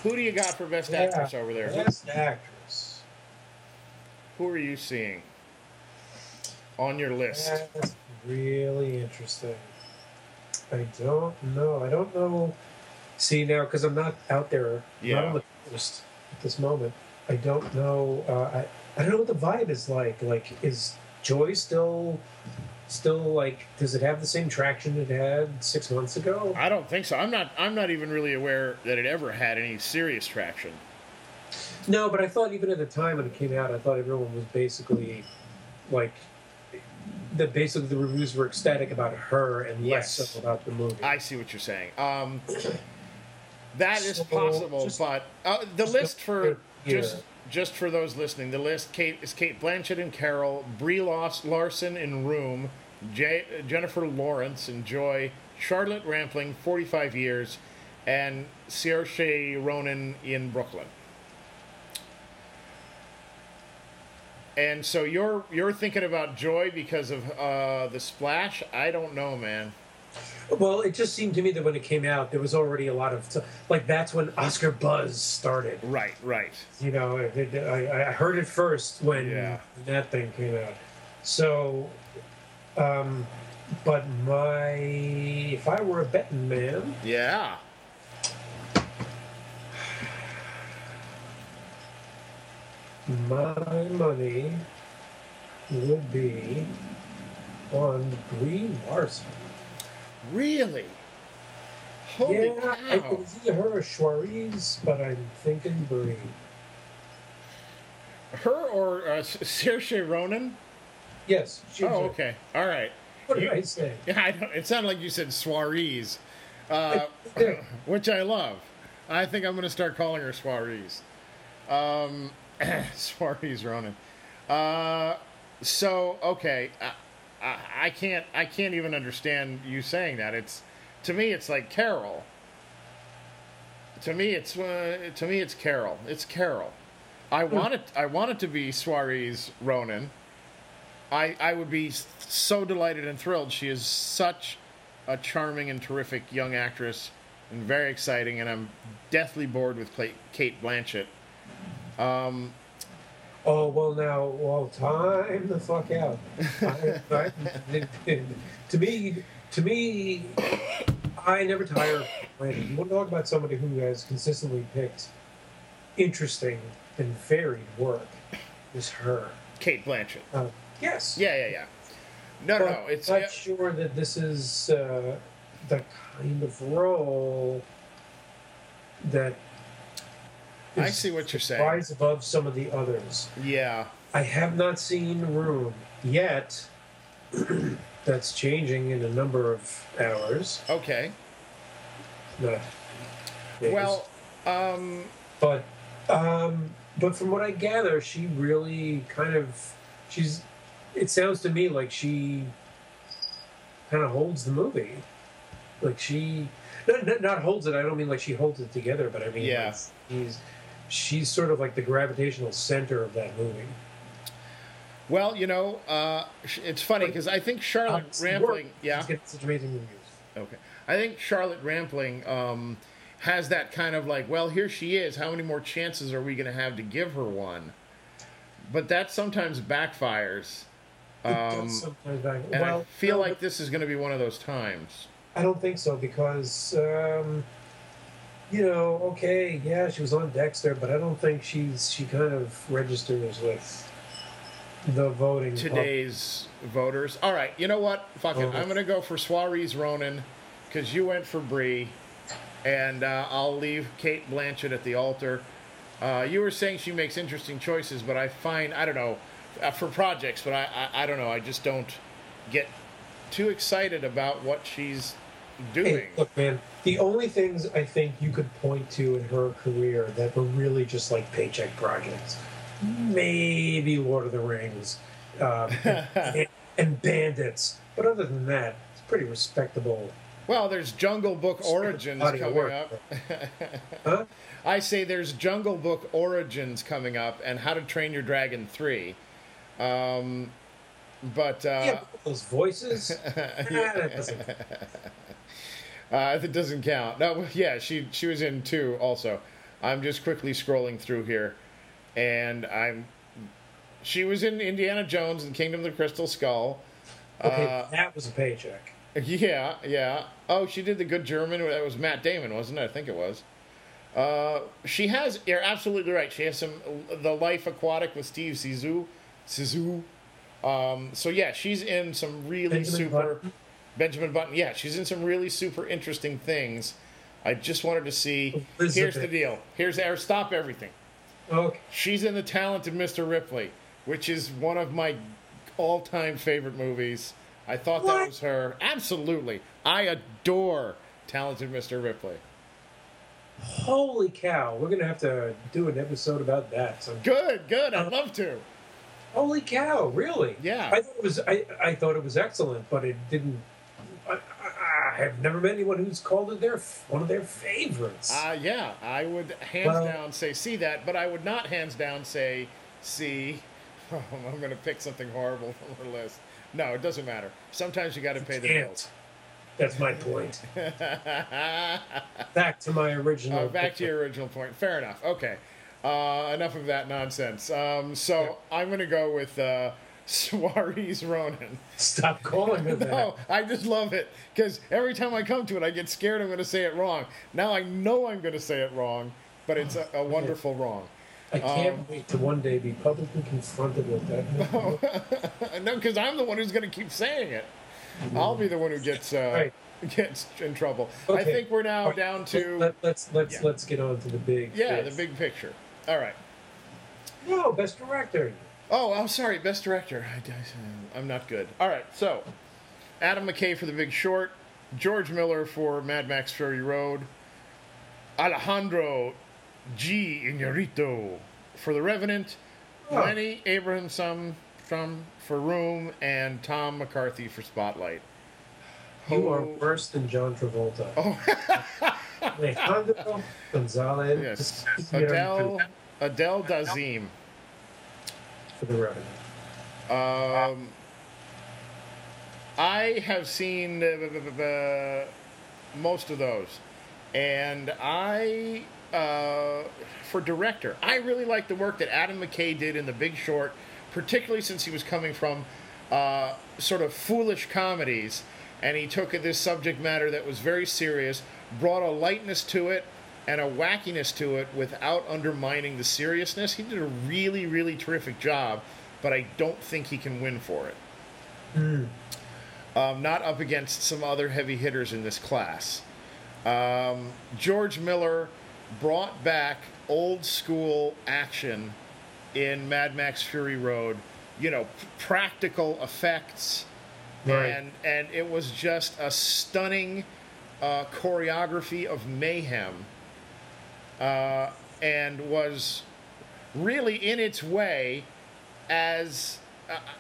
Who do you got for best actress over there? Best actress. Who are you seeing on your list? That's really interesting. I don't know. I don't know. See now, because I'm not out there, Yeah. not on the coast at this moment. I don't know. Uh, I I don't know what the vibe is like. Like, is Joy still still like? Does it have the same traction it had six months ago? I don't think so. I'm not. I'm not even really aware that it ever had any serious traction. No, but I thought even at the time when it came out, I thought everyone was basically like that. Basically, the reviews were ecstatic about her and less Yes. so about the movie. I see what you're saying. Um, that is So, possible, just- but uh, the list for just just for those listening, the list Kate is Cate Blanchett and Carol, Brie Larson in Room, Jay, Jennifer Lawrence in Joy, Charlotte Rampling, 45 years, and Saoirse Ronan in Brooklyn. And so you're you're thinking about Joy because of uh, the splash? I don't know, man. Well, it just seemed to me that when it came out, there was already a lot of like that's when Oscar buzz started. Right, right. You know, it, it- I, I heard it first when Yeah. that thing came out. So, um, but my if I were a betting man, Yeah. My money would be on Brie Larson. Really? Holy yeah, I, can see her or Suarez, but I'm thinking Brie. Her or uh, Saoirse Ronan? Yes. Oh, a- okay. All right. What did You- I say? Yeah, I don't, it sounded like you said Suarez, uh, which I love. I think I'm going to start calling her Suarez. Um, Suarez Ronan. Uh, so okay, I, I, I can't I can't even understand you saying that. It's to me it's like Carol. To me it's uh, to me it's Carol. It's Carol. I want it. I want it to be Suarez Ronan. I I would be so delighted and thrilled. She is such a charming and terrific young actress, and very exciting. And I'm deathly bored with Cate Blanchett. Um, Oh well, now well, time the fuck out. I- I- to me, to me, I never tire. of Blanchett. You want to talk about somebody who has consistently picked interesting and varied work? Is her. Cate Blanchett. Uh, yes. Yeah, yeah, yeah. No, no, But no. It's not yeah, sure that this is uh, the kind of role that. I see what you're saying. Rise above some of the others. yeah. I have not seen Room yet. That's changing in a number of hours. Okay. Not days. Well, um, but um, but from what I gather, she really kind of she's. It sounds to me like she kind of holds the movie. Like she not, not, not holds it. I don't mean like she holds it together, but I mean Yeah. like she's she's sort of like the gravitational center of that movie. well, you know, uh, it's funny because I think Charlotte Um, Rampling. Yeah. such amazing reviews. Okay. I think Charlotte Rampling um, has that kind of like, well, here she is. How many more chances are we going to have to give her one? But that sometimes backfires. Um, sometimes back. and well, I feel no, like this is going to be one of those times. I don't think so because, um, you know, okay, yeah, she was on Dexter, but I don't think she's she kind of registers with the voting. pub- Today's voters. All right, you know what? Fuck it. Oh. I'm going to go for Suarez Ronan because you went for Brie, and uh, I'll leave Cate Blanchett at the altar. Uh, you were saying she makes interesting choices, but I find I don't know uh, for projects, but I, I I don't know. I just don't get too excited about what she's doing. Hey, look, man, the only things I think you could point to in her career that were really just like paycheck projects, maybe Lord of the Rings, um, and, and Bandits. But other than that, it's pretty respectable. Well, there's Jungle Book Origins coming work. up. Huh? I say there's Jungle Book Origins coming up and How to Train Your Dragon 3. Um, but uh, yeah, but those voices. nah, doesn't uh, it doesn't count. No, yeah, she she was in two also. I'm just quickly scrolling through here, and I'm. She was in Indiana Jones and Kingdom of the Crystal Skull. Okay, Uh, that was a paycheck. Yeah, yeah. Oh, she did the good German. That was Matt Damon, wasn't it? I think it was. Uh, she has. You're absolutely right. She has some. The Life Aquatic with Steve Zissou. Zissou. Um, so yeah, she's in some really Benjamin super. Button. Benjamin Button. Yeah, she's in some really super interesting things. I just wanted to see. Here's the deal. Here's our stop everything. Okay. She's in the talented Mr. Ripley, which is one of my all-time favorite movies. I thought that was her. Absolutely. I adore talented Mr. Ripley. Holy cow! We're gonna have to do an episode about that. So, Good, good. I'd um, love to. holy cow! Really? Yeah. I thought it was. I, I thought it was excellent, but it didn't. Have never met anyone who's called it their one of their favorites. Uh, yeah, I would hands Well- down say see that, but I would not hands down say see. Oh, I'm going to pick something horrible from her list. No, it doesn't matter. Sometimes you got to pay the Can't. bills. That's my point. Back to my original. Uh, back to your original point. Fair enough. Okay. Uh, enough of that nonsense. Um, so I'm going to go with uh, Suarez Ronan. Stop calling it that. No, I just love it because every time I come to it, I get scared I'm going to say it wrong. Now I know I'm going to say it wrong, but it's a, a wonderful wrong. I can't Um, wait to one day be publicly confronted with that. no, because I'm the one who's going to keep saying it. I'll be the one who gets uh, Right. gets in trouble. I think we're now right, down to Let, let's let's Yeah. let's get on to the big. yeah the big picture. All right. No, best director. Oh, I'm sorry, best director. I, am not good. All right, so Adam McKay for The Big Short, George Miller for Mad Max Fury Road, Alejandro G. Iñárritu for The Revenant, Oh. Lenny Abrahamson from for Room, and Tom McCarthy for Spotlight. You Oh. are worse than John Travolta. Oh, Alejandro Gonzalez. yes. Adele, Adele Dazeem. For the revenue. Um, I have seen uh, most of those, and I, uh, for director, I really like the work that Adam McKay did in The Big Short, particularly since he was coming from uh, sort of foolish comedies, and he took this subject matter that was very serious, brought a lightness to it and a wackiness to it without undermining the seriousness. He did a really, really terrific job, but I don't think he can win for it. Um, not up against some other heavy hitters in this class. Um, George Miller brought back old school action in Mad Max Fury Road. You know, practical effects, Right. and and it was just a stunning uh, choreography of mayhem, uh, and was really in its way as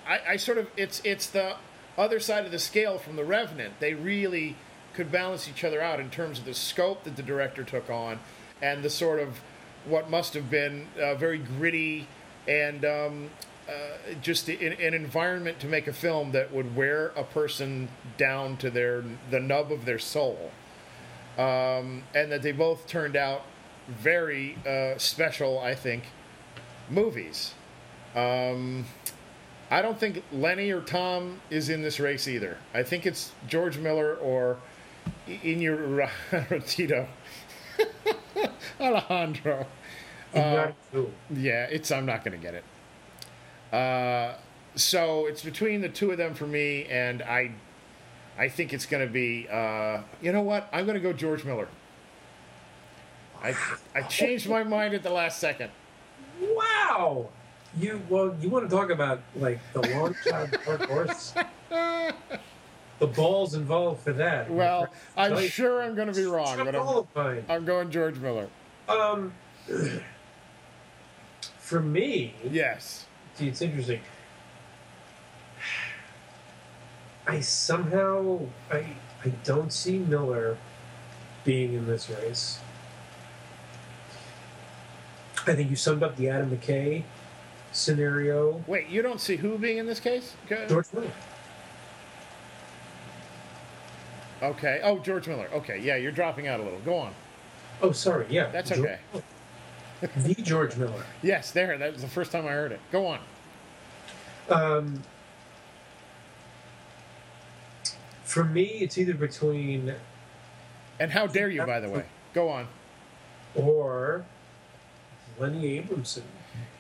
I, I sort of it's it's the other side of the scale from the Revenant. They really could balance each other out in terms of the scope that the director took on, and the sort of what must have been uh, very gritty and um, uh, just an, an environment to make a film that would wear a person down to their the nub of their soul, um, and that they both turned out very uh, special. I think movies. Um, I don't think Lenny or Tom is in this race either. I think it's George Miller or Iñárritu. Alejandro. Iñárritu. Yeah, it's I'm not going to get it. Uh, so it's between the two of them for me, and I, I think it's going to be. Uh, you know what? I'm going to go George Miller. I I changed my mind at the last second. Wow. You well, you want to talk about like the long time dark horse? the balls involved for that. Well, I'm Like, sure I'm going to be wrong, but I'm. I'm going George Miller. Um, for me, Yes. see, it's interesting. I somehow I I don't see Miller being in this race. I think you summed up the Adam McKay scenario. Wait, you don't see who being in this case? Go- George Miller. Okay. Oh, George Miller. Okay. Yeah, you're dropping out a little. Go on. Oh, sorry. Yeah, That's George okay. Miller. the George Miller. Yes, there. That was the first time I heard it. Go on. Um, for me, it's either between And how dare you, by the way? Go on. or Lenny Abramson.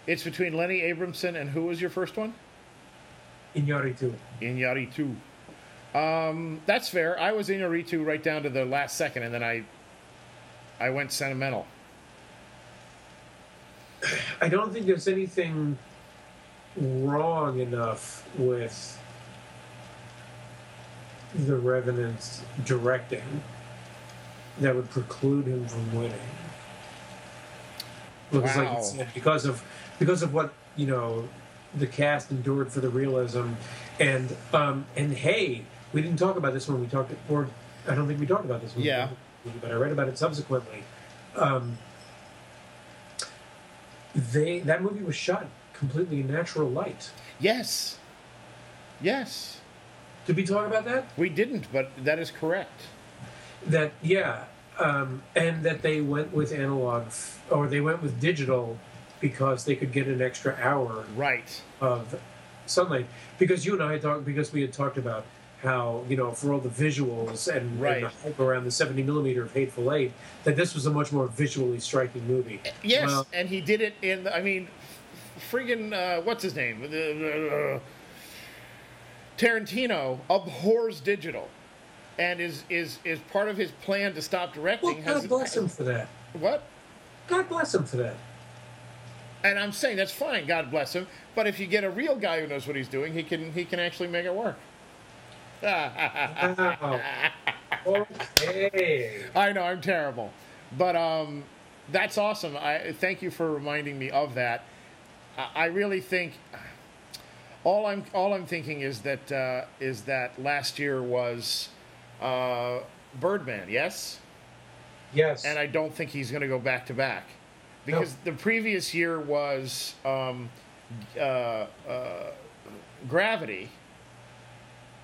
It's between Lenny Abramson and who was your first one? Iñárritu. Inyaritu. Um, that's fair. I was Inyaritu right down to the last second, and then I, I went sentimental. I don't think there's anything wrong enough with the Revenant's directing that would preclude him from winning. Because, like Wow. you said, because of because of what you know, the cast endured for the realism, and um, and hey, we didn't talk about this when we talked, or I don't think we talked about this. When Yeah. talked about the movie, but I read about it subsequently. Um, they that movie was shot completely in natural light. Yes. Yes. Did we talk about that? We didn't, but that is correct. That yeah, um, and that they went with analog f- or they went with digital because they could get an extra hour Right. of sunlight. Because you and I had talked because we had talked about how you know for all the visuals and, Right. and the hype around the seventy millimeter of Hateful Eight that this was a much more visually striking movie. Yes, Well, and he did it in. I mean, friggin' uh, what's his name? Uh, Tarantino abhors digital, and is is is part of his plan to stop directing. well, has God bless him for that. What? God bless him for that. And I'm saying that's fine. God bless him. But if you get a real guy who knows what he's doing, he can he can actually make it work. Wow. okay. I know I'm terrible, but um, that's awesome. I thank you for reminding me of that. I, I really think all I'm all I'm thinking is that uh, is that last year was uh, Birdman, yes, Yes. and I don't think he's going to go back to back because the previous year was um, uh, uh, Gravity,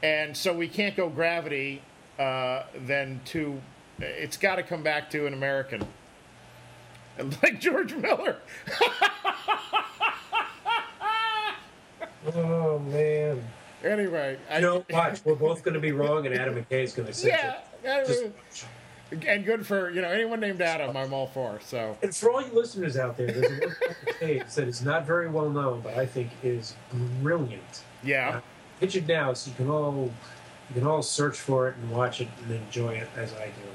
and so we can't go Gravity. Uh, then to, it's got to come back to an American, like George Miller. Oh man. Anyway, I, You know, watch. We're both going to be wrong, and Adam McKay is going to say yeah, it. Just and good for you know anyone named Adam. I'm all for. So And for all you listeners out there, there's a case that is not very well known, but I think is brilliant. yeah, Uh, pitch it now, so you can all you can all search for it and watch it and enjoy it as I do.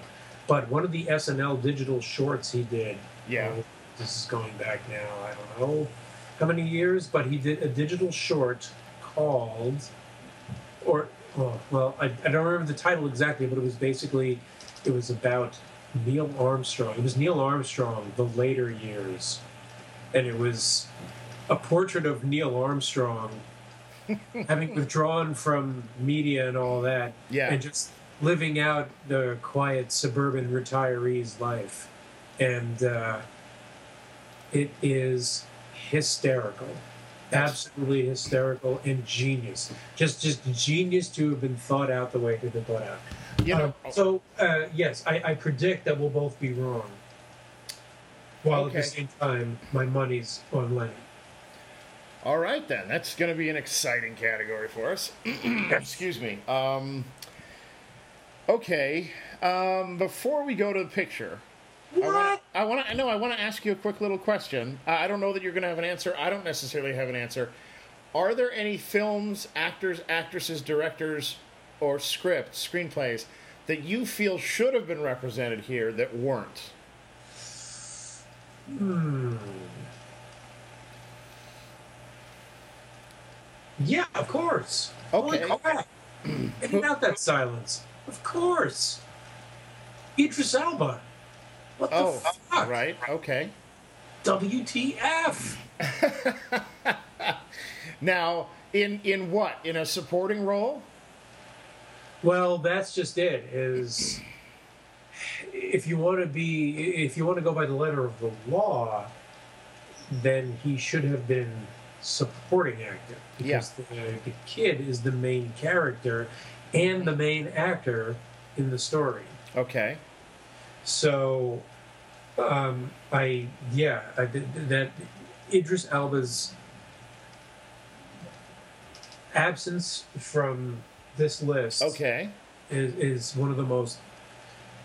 But one of the SNL digital shorts he did. Yeah. uh, this is going back now. I don't know how many years, but he did a digital short called, or oh, well, I, I don't remember the title exactly, but it was basically it was about Neil Armstrong. It was Neil Armstrong, the later years, and it was a portrait of Neil Armstrong having withdrawn from media and all that, Yeah. and just living out the quiet suburban retiree's life, and uh, it is hysterical, absolutely hysterical and genius. Just, just genius to have been thought out the way it had been thought out. you know. Um, so uh, yes, I, I predict that we'll both be wrong. While at the same time, my money's on Lenny. All right, then. That's going to be an exciting category for us. Excuse me. Um, okay. Um, before we go to the picture, What? I want to. I know. I want to ask you a quick little question. I don't know that you're going to have an answer. I don't necessarily have an answer. Are there any films, actors, actresses, directors, or scripts, screenplays that you feel should have been represented here that weren't? Hmm. Yeah, of course. Okay. Holy crap! Edit out that silence. Of course. Idris Elba. What Oh, fuck? right. Okay. WTF? Now, in in what? In a supporting role? Well, that's just it. Is if you want to be, if you want to go by the letter of the law, then he should have been supporting actor because the, the kid is the main character and the main actor in the story. Okay. So, um, I yeah, I did that. Idris Elba's absence from this list Okay. is, is one of the most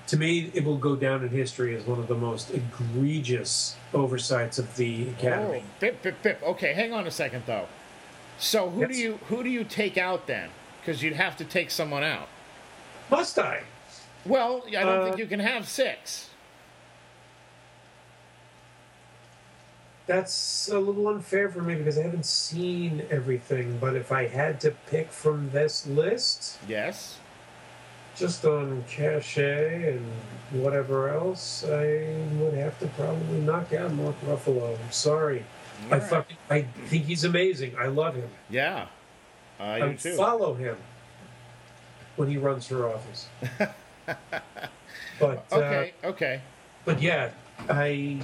to me it will go down in history as one of the most egregious oversights of the academy Oh, bip, bip, bip. Okay, hang on a second though. So who do you who do you take out then? Because you'd have to take someone out. must i Well, I don't Uh, think you can have six. That's a little unfair for me because i haven't seen everything but if i had to pick from this list Yes. just on cachet and whatever else i would have to probably knock out mark ruffalo i'm sorry i Alright. fucking i think he's amazing i love him Yeah. I do too. follow him when he runs for office. but uh, Okay. Okay. but yeah, I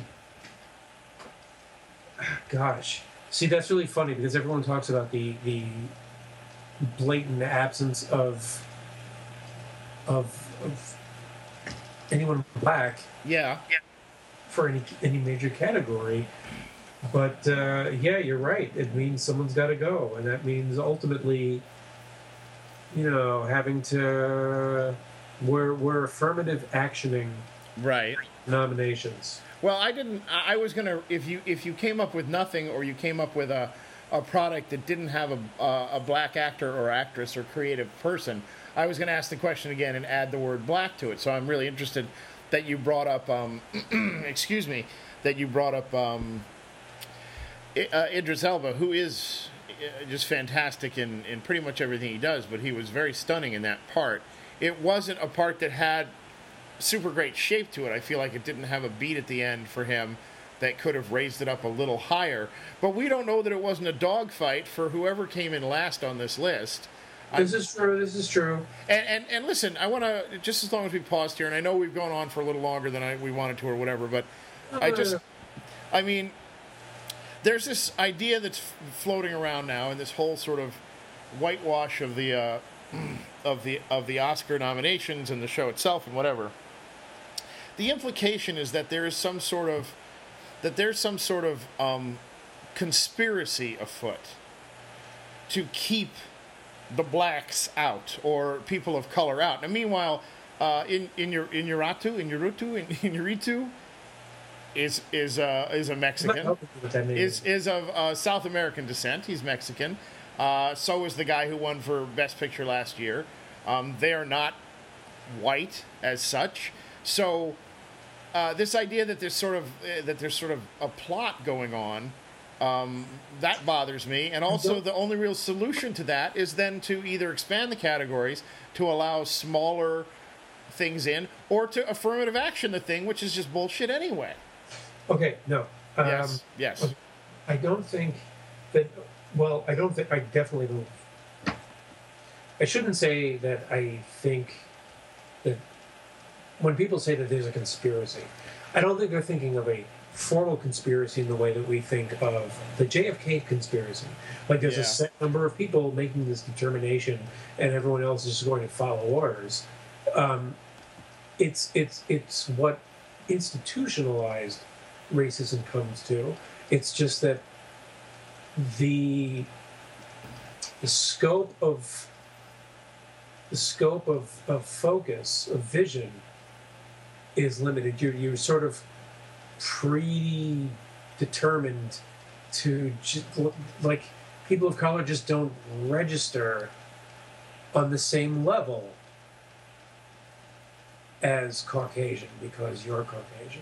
gosh, see that's really funny because everyone talks about the the blatant absence of of, of anyone black Yeah. for any any major category. But uh, yeah, you're right. It means someone's got to go, and that means ultimately, you know, having to we're we're affirmative actioning Right. nominations. Well, I didn't. I was gonna. If you if you came up with nothing, or you came up with a, a product that didn't have a a, black actor or actress or creative person, I was gonna ask the question again and add the word black to it. So I'm really interested that you brought up. Um, excuse me, that you brought up um, uh, Idris Elba, who is uh, just fantastic in in pretty much everything he does. But he was very stunning in that part. It wasn't a part that had super great shape to it. I feel like it didn't have a beat at the end for him that could have raised it up a little higher. But we don't know that it wasn't a dogfight for whoever came in last on this list. This is true. This is true. And and, and listen, I want to just as long as we paused here, and I know we've gone on for a little longer than I, we wanted to or whatever, but I just I mean, there's this idea that's floating around now, and this whole sort of whitewash of the uh, of the of the Oscar nominations and the show itself and whatever. The implication is that there is some sort of that there's some sort of um, conspiracy afoot to keep the blacks out or people of color out. And meanwhile, uh, in in your in Uratu, in Urutu, in, in Uritu, is is uh, is a Mexican. Is is of uh, South American descent. He's Mexican. Uh, so is the guy who won for Best Picture last year. Um, they are not white as such. So uh, this idea that there's sort of uh, that there's sort of a plot going on um, that bothers me. And also, the only real solution to that is then to either expand the categories to allow smaller things in, or to affirmative action the thing, which is just bullshit anyway. okay, no. Um, yes. Yes. I don't think that. Well, I don't think. I definitely don't. I shouldn't say that I think when people say that there's a conspiracy, I don't think they're thinking of a formal conspiracy in the way that we think of the JFK conspiracy. Like there's Yeah. a set number of people making this determination, and everyone else is just going to follow orders. Um, it's it's it's what institutionalized racism comes to. It's just that the the scope of the scope of, of focus of vision is limited. You're you're sort of predetermined to just like people of color just don't register on the same level as Caucasian because you're Caucasian.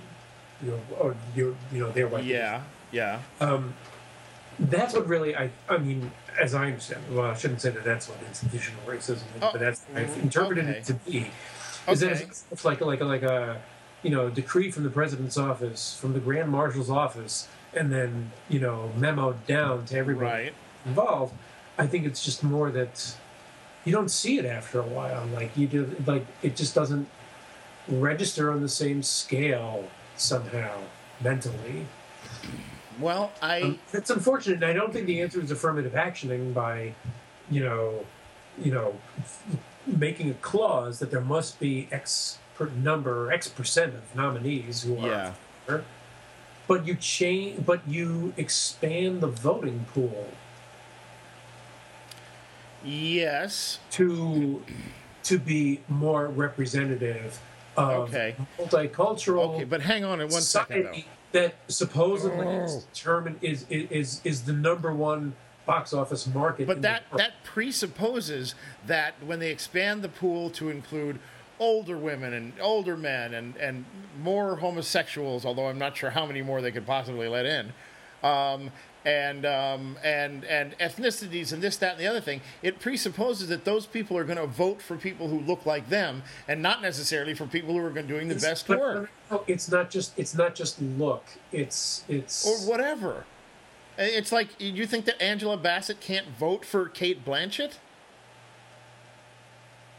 You're or you're you know they're white. Yeah. Yeah. Um, that's what really I I mean, as I understand. Well, I shouldn't say that that's what institutional racism is, Oh, but that's I've interpreted okay. it to be. Is Okay. it's, it's like like like a you know decree from the president's office, from the grand marshal's office, and then you know memoed down to everybody Right. involved. I think it's just more that you don't see it after a while. Like you do, like it just doesn't register on the same scale somehow mentally. Well, I. Um, it's unfortunate. I don't think the answer is affirmative actioning by, you know, you know, making a clause that there must be X per number, X percent of nominees who are. Yeah. fair. But you change, but you expand the voting pool Yes. to to be more representative of Okay. multicultural Okay, but hang on in one second though. that supposedly Oh. is determined is is is the number one box office market. But that that presupposes that when they expand the pool to include older women and older men and and more homosexuals, although I'm not sure how many more they could possibly let in, um, and um, and and ethnicities and this that and the other thing, it presupposes that those people are going to vote for people who look like them and not necessarily for people who are going doing the It's- best but- work it's not just it's not just look. It's it's or whatever. It's like you think that Angela Bassett can't vote for Cate Blanchett?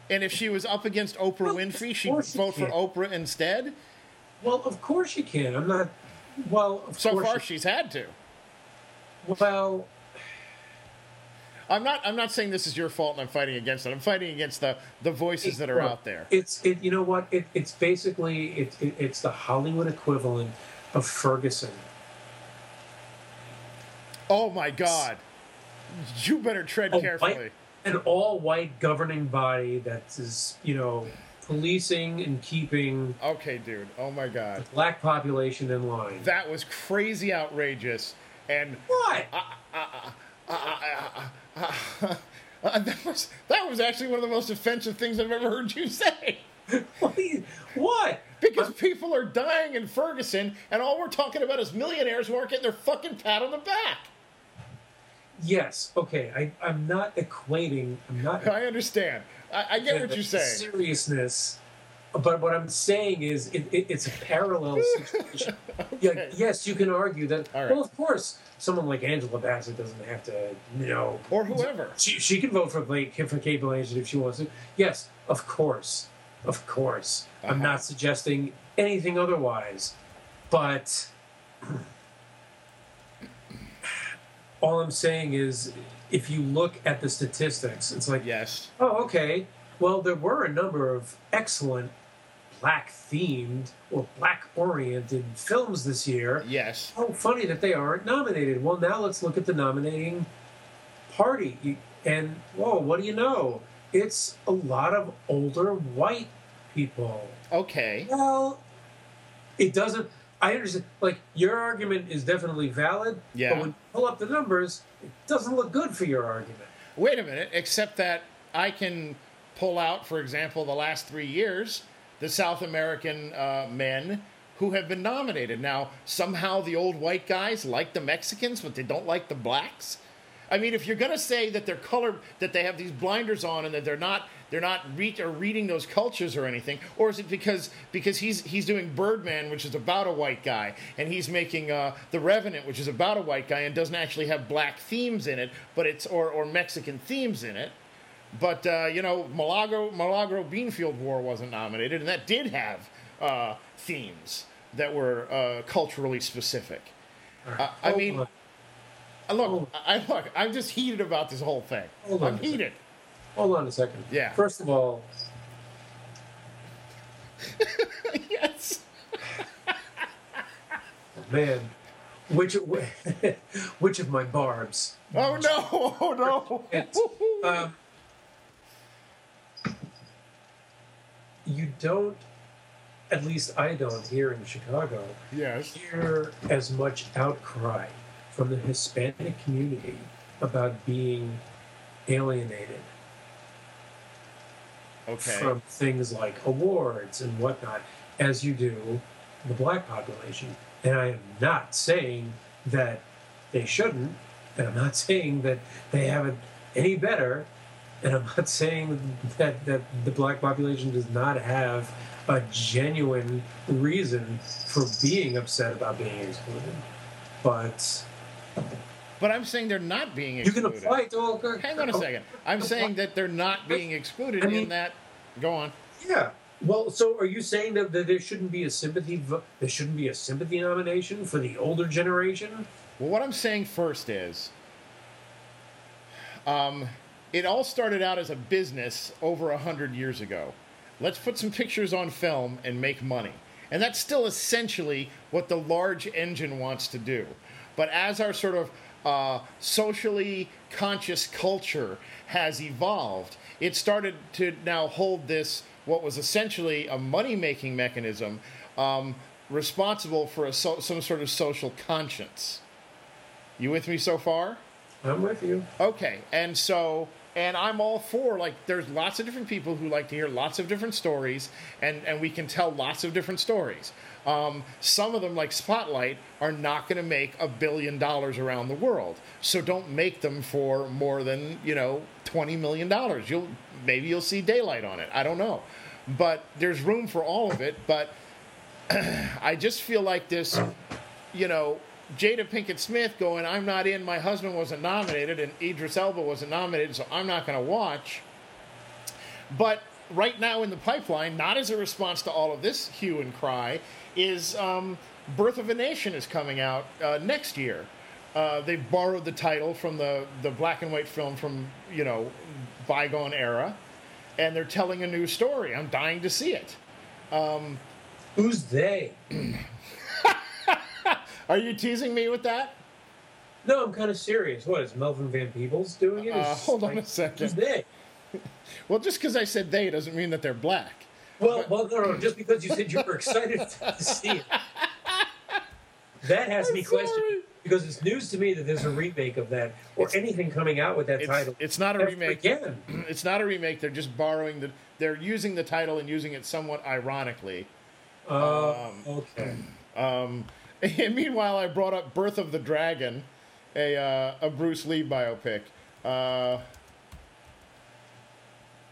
And if she was up against Oprah Well, Winfrey, she'd she vote for. Oprah instead. Well, of course she can. I'm not. Well, of So course far, you- she's had to. well, I'm not. I'm not saying this is your fault, and I'm fighting against it. I'm fighting against the the voices that are Well, out there. It's it. You know what? It, it's basically it, it, it's the Hollywood equivalent of Ferguson. Oh my God! You better tread A carefully. white- an all-white governing body that is, you know, policing and keeping Okay, dude. Oh my God. the black population in line. That was crazy outrageous, and what? that was that was actually one of the most offensive things I've ever heard you say. What? do you- what? Because people are dying in Ferguson, and all we're talking about is millionaires who aren't getting their fucking pat on the back. Yes. Okay. I, I'm not equating. I'm not. I understand. I, I get what you're saying. Seriousness. But what I'm saying is, it, it, it's a parallel situation. yeah, yes, you can argue that. Right. Well, of course, someone like Angela Bassett doesn't have to, you know, Or whoever. She, she can vote for Blake for Cate Blanchett if she wants to. Yes, of course, of course. I'm Uh-huh. not suggesting anything otherwise, but all I'm saying is, if you look at the statistics, it's like, Yes. oh, okay. Well, there were a number of excellent black themed or black oriented films this year. Yes. Oh, funny that they aren't nominated. Well, now let's look at the nominating party. And, whoa, what do you know? It's a lot of older white people. Okay. Well, it doesn't. I understand. Like, your argument is definitely valid. Yeah. But when you pull up the numbers, it doesn't look good for your argument. Wait a minute, except that I can pull out, for example, the last three years, the South American uh, men who have been nominated. Now, somehow the old white guys like the Mexicans, but they don't like the blacks. I mean, if you're going to say that they're color, that they have these blinders on, and that they're not, they're not read or reading those cultures or anything, or is it because because he's he's doing Birdman, which is about a white guy, and he's making uh, The Revenant, which is about a white guy, and doesn't actually have black themes in it, but it's or or Mexican themes in it. But uh, you know, Milagro Milagro Beanfield War wasn't nominated, and that did have uh, themes that were uh, culturally specific. Uh, I mean, Look, I look. I'm just heated about this whole thing. Hold on I'm second. heated. hold on a second. Yeah. First of all, yes. man, which which of my barbs? Oh no! Oh no! Um, you don't, at least I don't here in Chicago, yes. hear as much outcry from the Hispanic community about being alienated Okay. from things like awards and whatnot as you do the black population. And I am not saying that they shouldn't, and I'm not saying that they have it any better, and I'm not saying that, that the black population does not have a genuine reason for being upset about being excluded. But But I'm saying they're not being you excluded. can apply it to all. Hang on a second. I'm saying that they're not being excluded I mean- in that. Go on. Yeah. Well, so are you saying that, that there shouldn't be a sympathy? vo- There shouldn't be a sympathy nomination for the older generation? Well, what I'm saying first is, um, it all started out as a business over a hundred years ago. Let's put some pictures on film and make money, and that's still essentially what the large engine wants to do. But as our sort of uh, socially conscious culture has evolved, it started to now hold this what was essentially a money-making mechanism, um, responsible for a so- some sort of social conscience. You with me so far? I'm with you. Okay, and so and I'm all for like there's lots of different people who like to hear lots of different stories and and we can tell lots of different stories. Um, some of them like Spotlight are not going to make a billion dollars around the world, so don't make them for more than you know twenty million dollars. You'll maybe you'll see daylight on it. I don't know, but there's room for all of it. But I just feel like this, you know, Jada Pinkett Smith going, I'm not in, my husband wasn't nominated, and Idris Elba wasn't nominated, so I'm not going to watch. But right now in the pipeline, not as a response to all of this hue and cry, is um, Birth of a Nation is coming out uh, next year. Uh, they've borrowed the title from the, the black and white film from, you know, bygone era, and they're telling a new story. I'm dying to see it. Who's they? Are you teasing me with that? No, I'm kind of serious. What is Melvin Van Peebles doing it? Uh, hold on a second. Who's they? Well, just because I said they doesn't mean that they're black. Well, well, no, no. Just because you said you were excited to see it, that has me sorry. questioning because it's news to me that there's a remake of that or anything coming out with that It's, title. it's not a remake. Again, It's not a remake. They're just borrowing the. They're using the title and using it somewhat ironically. uh, okay. Um, and meanwhile, I brought up Birth of the Dragon, a uh, a Bruce Lee biopic. Uh,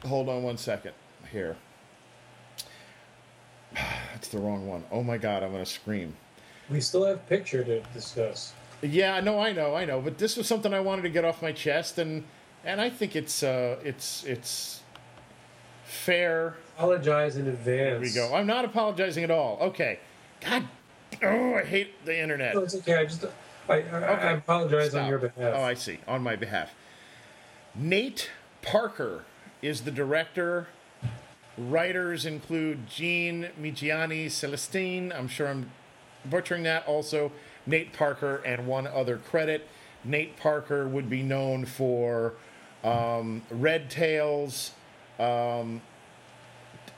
hold on one second. Here. That's the wrong one. Oh my god, I'm gonna scream. We still have picture to discuss. Yeah, no, I know, I know, but this was something I wanted to get off my chest, and and I think it's uh, it's it's fair. Apologize in advance. There we go. I'm not apologizing at all. Okay. God, oh, I hate the internet. No, it's okay. I just I, I, I apologize on your behalf. Oh, I see. On my behalf. Nate Parker is the director. Writers include Jean McGianni Celestin. I'm sure I'm butchering that. Also, Nate Parker and one other credit. Nate Parker would be known for um, Red Tails, um,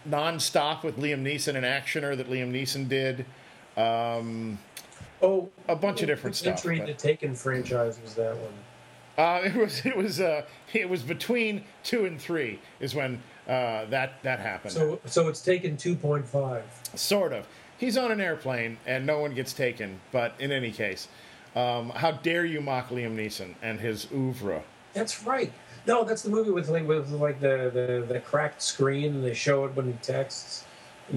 Nonstop with Liam Neeson, an actioner that Liam Neeson did. Um, oh, a bunch of different stuff, Entry but- the Taken franchise was that one. Uh, it was it was uh, it was between two and three is when uh, that that happened. So, so it's Taken 2.5. sort of. He's on an airplane and no one gets taken. But in any case, um, how dare you mock Liam Neeson and his oeuvre? That's right. No, that's the movie with like with like the the, the cracked screen and they show it when he texts.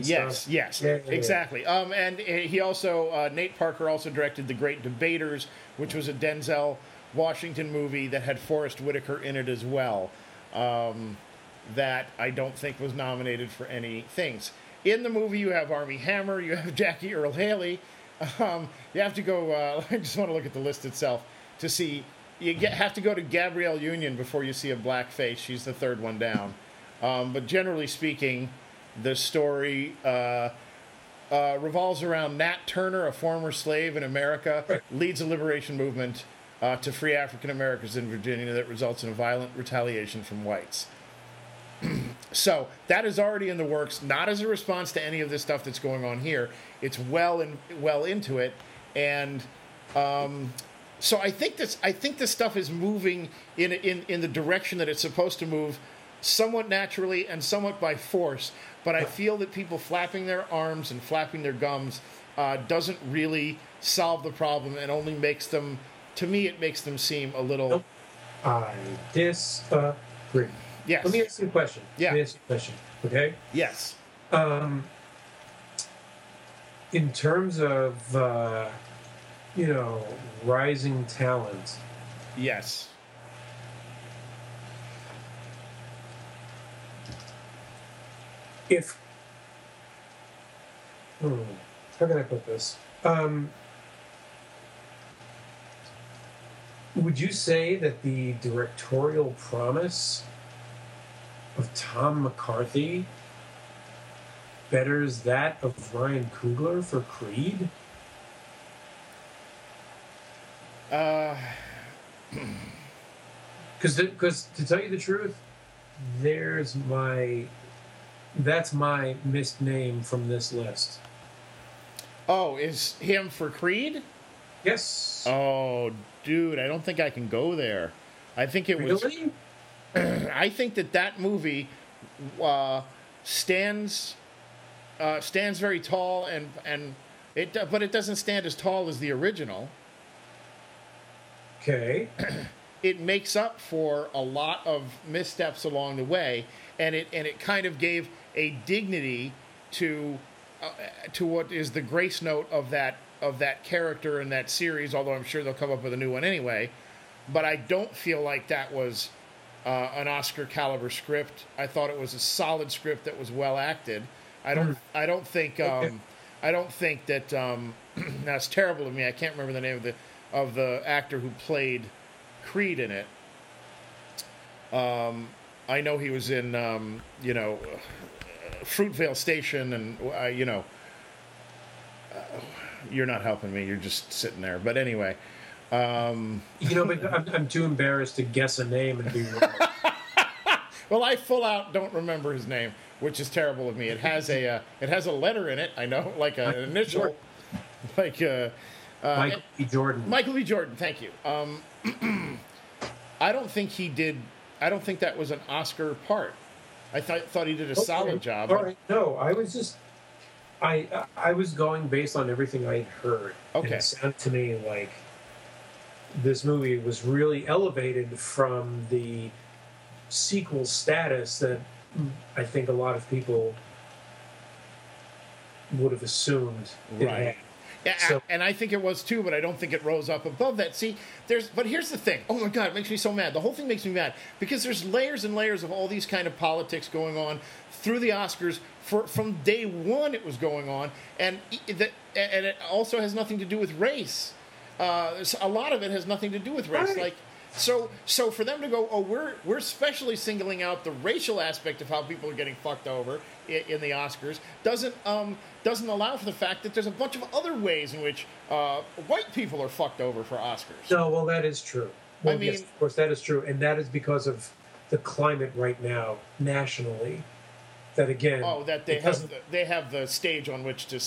Yes, stuff. yes, Yeah, yeah, yeah. exactly. Um, and uh, he also uh, Nate Parker also directed The Great Debaters, which was a Denzel Washington movie that had Forest Whitaker in it as well. Um, that I don't think was nominated for any things. In the movie, you have Armie Hammer, you have Jackie Earle Haley. Um, you have to go. Uh, I just want to look at the list itself to see. You get, have to go to Gabrielle Union before you see a black face. She's the third one down. Um, but generally speaking, the story uh, uh, revolves around Nat Turner, a former slave in America, leads a liberation movement uh, to free African Americans in Virginia that results in a violent retaliation from whites. so that is already in the works, not as a response to any of this stuff that's going on here. It's well in, well into it, and um, so I think this I think this stuff is moving in in in the direction that it's supposed to move, somewhat naturally and somewhat by force. But I feel that people flapping their arms and flapping their gums uh, doesn't really solve the problem and only makes them. To me, it makes them seem a little. Nope. I disagree. Yes. Let me ask you a question. Yeah. Let me ask you a question. Okay. Yes. Um, in terms of uh, you know rising talent, Yes. If hmm, how can I put this? Um, would you say that the directorial promise of Tom McCarthy betters that of Ryan Coogler for Creed? Uh, Because because to tell you the truth, there's my that's my missed name from this list. oh, is him for Creed? Yes. Oh, dude, I don't think I can go there. I think it was. really? I think that that movie uh, stands uh, stands very tall and and it but it doesn't stand as tall as the original. Okay. It makes up for a lot of missteps along the way, and it and it kind of gave a dignity to uh, to what is the grace note of that of that character in that series. Although I'm sure they'll come up with a new one anyway, but I don't feel like that was uh, an Oscar caliber script. I thought it was a solid script that was well acted. I don't. I don't think. Um, I don't think that. Um, that's terrible of me. I can't remember the name of the of the actor who played Creed in it. Um, I know he was in. Um, you know, Fruitvale Station, and uh, you know. Uh, you're not helping me. You're just sitting there. But anyway. Um, You know, but I'm, I'm too embarrassed to guess a name and be wrong. Well, I full out don't remember his name, which is terrible of me. It has a uh, it has a letter in it. I know, like a, an initial, like uh, uh, Michael B. Jordan. Michael B. Jordan. Thank you. Um, I don't think he did. I don't think that was an Oscar part. I thought thought he did a Okay, solid job. All right. No, I was just, I I was going based on everything I had heard. Okay. it sounded to me like this movie was really elevated from the sequel status that I think a lot of people would have assumed Right. Yeah, So- and I think it was too, but I don't think it rose up above that. See, there's but here's the thing. Oh my god, it makes me so mad. The whole thing makes me mad because there's layers and layers of all these kind of politics going on through the Oscars for from day one it was going on, and that and it also has nothing to do with race. Uh, a lot of it has nothing to do with race. Right. Like, so so for them to go, oh, we're we're specially singling out the racial aspect of how people are getting fucked over in, in the Oscars doesn't um doesn't allow for the fact that there's a bunch of other ways in which uh, white people are fucked over for Oscars. No, well, that is true. Well, yes, mean- of course, that is true, and that is because of the climate right now nationally. That again, Oh, that they have the, they have the stage on which to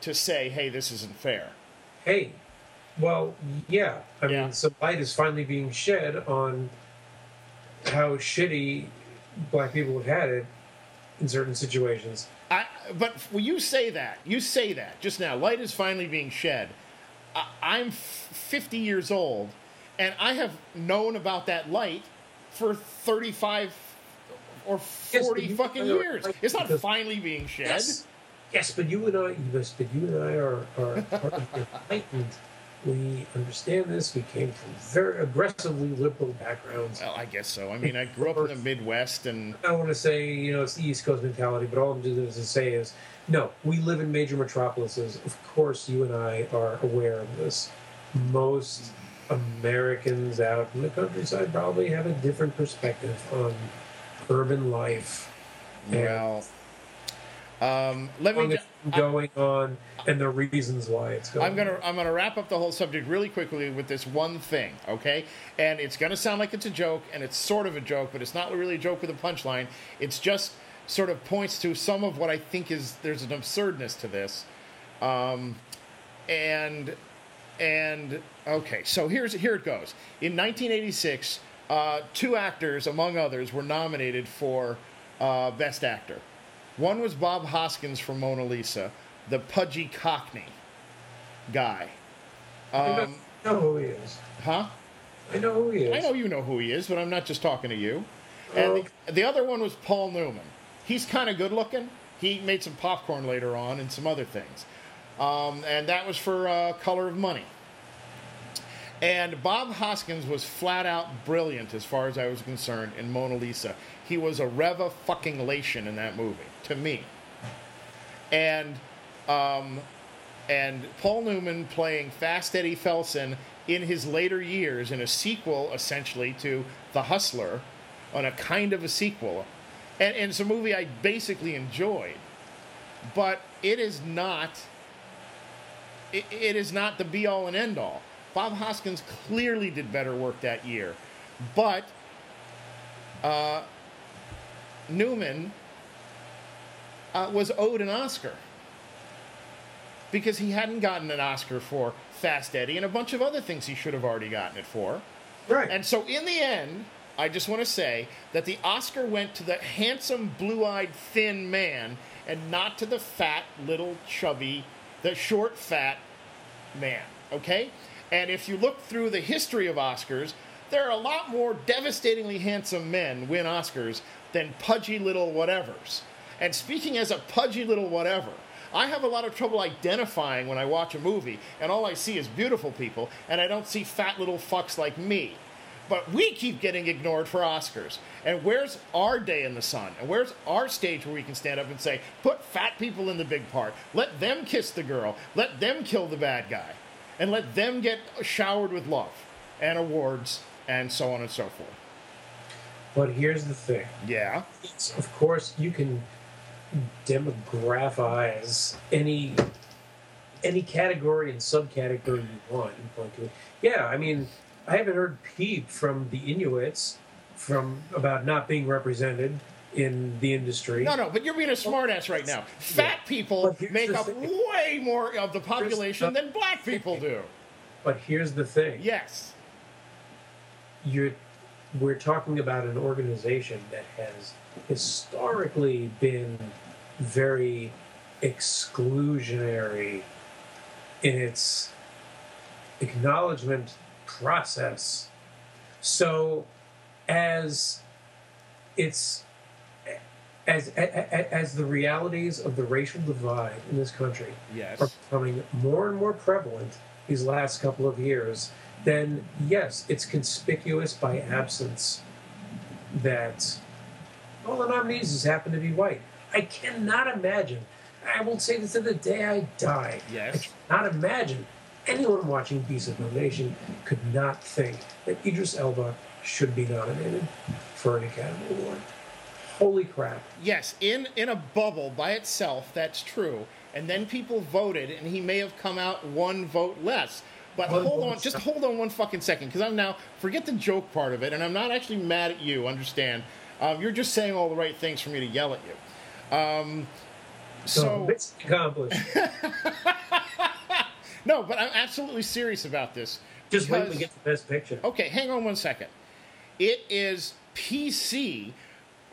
to say, hey, this isn't fair. hey, well, yeah, I Yeah. mean, some light is finally being shed on how shitty black people have had it in certain situations. I, but when you say that, you say that just now. Light is finally being shed. I, I'm 50 years old, and I have known about that light for 35 or 40 but you- fucking years. It's not because- finally being shed. Yes, yes, but you and I, yes, but you and I are are part of the enlightened. We understand this. We came from very aggressively liberal backgrounds. Well, I guess so. I mean, I grew up in the Midwest, and I don't want to say you know it's the East Coast mentality, but all I'm doing is to say is no. We live in major metropolises. Of course, you and I are aware of this. Most Americans out in the countryside probably have a different perspective on urban life. well, um, let me. Going on and the reasons why it's going. I'm gonna I'm gonna wrap up the whole subject really quickly with this one thing, okay? And it's gonna sound like it's a joke, and it's sort of a joke, but it's not really a joke with a punchline. It's just sort of points to some of what I think is there's an absurdness to this, um, and and okay, so here's here it goes. In 1986, uh, two actors, among others, were nominated for uh, Best Actor. One was Bob Hoskins from Mona Lisa, the pudgy Cockney guy. I Um, know who he is. huh? I know who he is. I know you know who he is, but I'm not just talking to you. And the, the other one was Paul Newman. He's kind of good looking. He made some popcorn later on and some other things. Um, and that was for uh, Color of Money. And Bob Hoskins was flat out brilliant as far as I was concerned in Mona Lisa. He was a Reva fucking Lation in that movie, to me. And um, and Paul Newman playing Fast Eddie Felson in his later years in a sequel, essentially, to The Hustler, on a kind of a sequel. And, and it's a movie I basically enjoyed. But it is not. It is not the be all and end all. Bob Hoskins clearly did better work that year. But uh, Newman uh, was owed an Oscar because he hadn't gotten an Oscar for Fast Eddie and a bunch of other things he should have already gotten it for. Right. And so, in the end, I just want to say that the Oscar went to the handsome, blue eyed, thin man and not to the fat, little, chubby, the short, fat man. Okay? And if you look through the history of Oscars, there are a lot more devastatingly handsome men win Oscars than pudgy little whatevers. And speaking as a pudgy little whatever, I have a lot of trouble identifying when I watch a movie and all I see is beautiful people and I don't see fat little fucks like me. But we keep getting ignored for Oscars. And where's our day in the sun? And where's our stage where we can stand up and say, put fat people in the big part. Let them kiss the girl. Let them kill the bad guy. And let them get showered with love and awards and so on and so forth. but here's the thing. Yeah. It's, of course, you can demographize any any category and subcategory you want and point to it. Yeah, I mean, I haven't heard peep from the Inuits from about not being represented in the industry. No, no, but you're being a smartass right now. Fat people make up thing. way more of the population the- than black people do. But here's the thing. Yes. you're we're talking about an organization that has historically been very exclusionary in its acknowledgement process. So as it's as, as as the realities of the racial divide in this country are becoming more and more prevalent these last couple of years, then yes, it's conspicuous by absence that all the nominees just happen to be white. I cannot imagine. I will say this to the day I die. Yes. I cannot imagine anyone watching Beast of No Nation could not think that Idris Elba should be nominated for an Academy Award. Holy crap. Yes, in in a bubble by itself, that's true. And then people voted, and he may have come out one vote less. But One hold on, just hold on one fucking second, because I'm now forget the joke part of it, and I'm not actually mad at you. Understand? Um, you're just saying all the right things for me to yell at you. Um, So, It's accomplished. no, but I'm absolutely serious about this. Just wait till we get the best picture. Okay, hang on one second. It is PC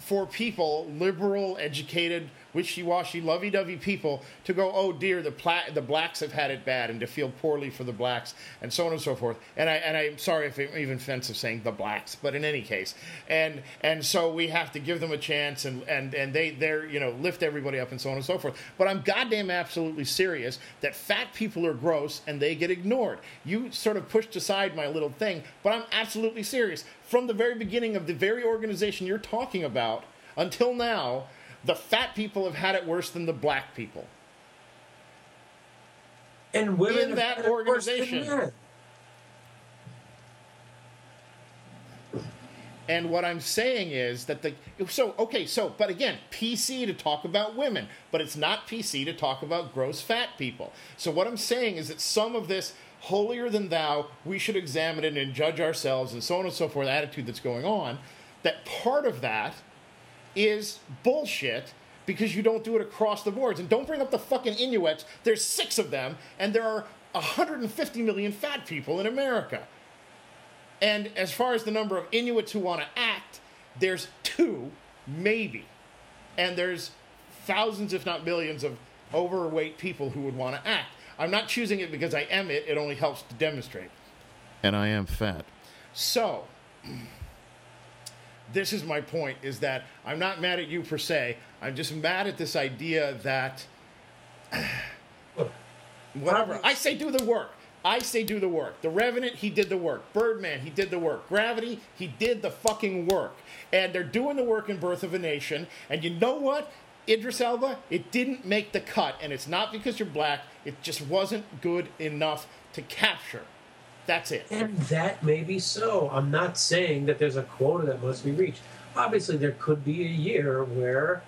for people, liberal, educated, wishy-washy, lovey-dovey people, to go, oh dear, the pla- the blacks have had it bad, and to feel poorly for the blacks, and so on and so forth. And I and I'm sorry if I'm even offensive saying the blacks, but in any case, and and so we have to give them a chance, and and and they they're you know lift everybody up and so on and so forth. But I'm goddamn absolutely serious that fat people are gross and they get ignored. You sort of pushed aside my little thing, but I'm absolutely serious. From the very beginning of the very organization you're talking about until now, the fat people have had it worse than the black people. And women in that had it worse than organization. And what I'm saying is that the so okay so but again PC to talk about women, but it's not PC to talk about gross fat people. So what I'm saying is that some of this holier than thou, we should examine it and judge ourselves and so on and so forth attitude that's going on. That part of that is bullshit because you don't do it across the boards. And don't bring up the fucking Inuits. There's six of them, and there are 150 million fat people in America. And as far as the number of Inuits who want to act, there's two, maybe. And there's thousands, if not millions, of overweight people who would want to act. I'm not choosing it because I am it, it only helps to demonstrate. And I am fat. So, this is my point is that I'm not mad at you per se. I'm just mad at this idea that whatever. I say do the work. I say do the work. The Revenant, he did the work. Birdman, he did the work. Gravity, he did the fucking work. And they're doing the work in Birth of a Nation. And you know what? Idris Elba, it didn't make the cut. And it's not because you're black, it just wasn't good enough to capture. That's it. And that may be so. I'm not saying that there's a quota that must be reached. Obviously, there could be a year where,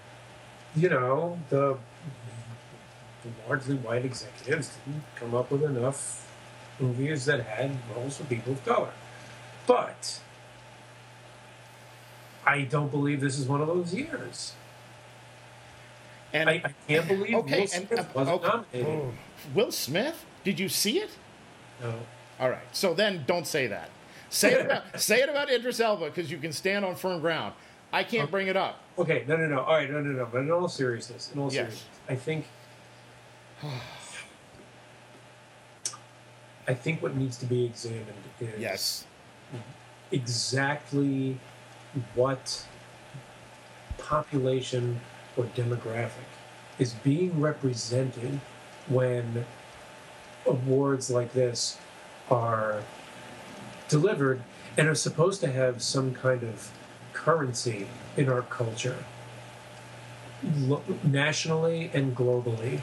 you know, the, the largely white executives didn't come up with enough movies that had roles for people of color. But I don't believe this is one of those years. And I, I can't believe okay, Will and Smith uh, wasn't okay. nominated. Will Smith? Did you see it? No. All right. So then don't say that. Say it about say it about Idris Elba because you can stand on firm ground. I can't bring it up. Okay, no, no, no. All right, no, no, no. But in all seriousness, in all Yes. seriousness, I think, I think what needs to be examined is Yes. exactly what population or demographic is being represented when awards like this are delivered and are supposed to have some kind of currency in our culture lo- nationally and globally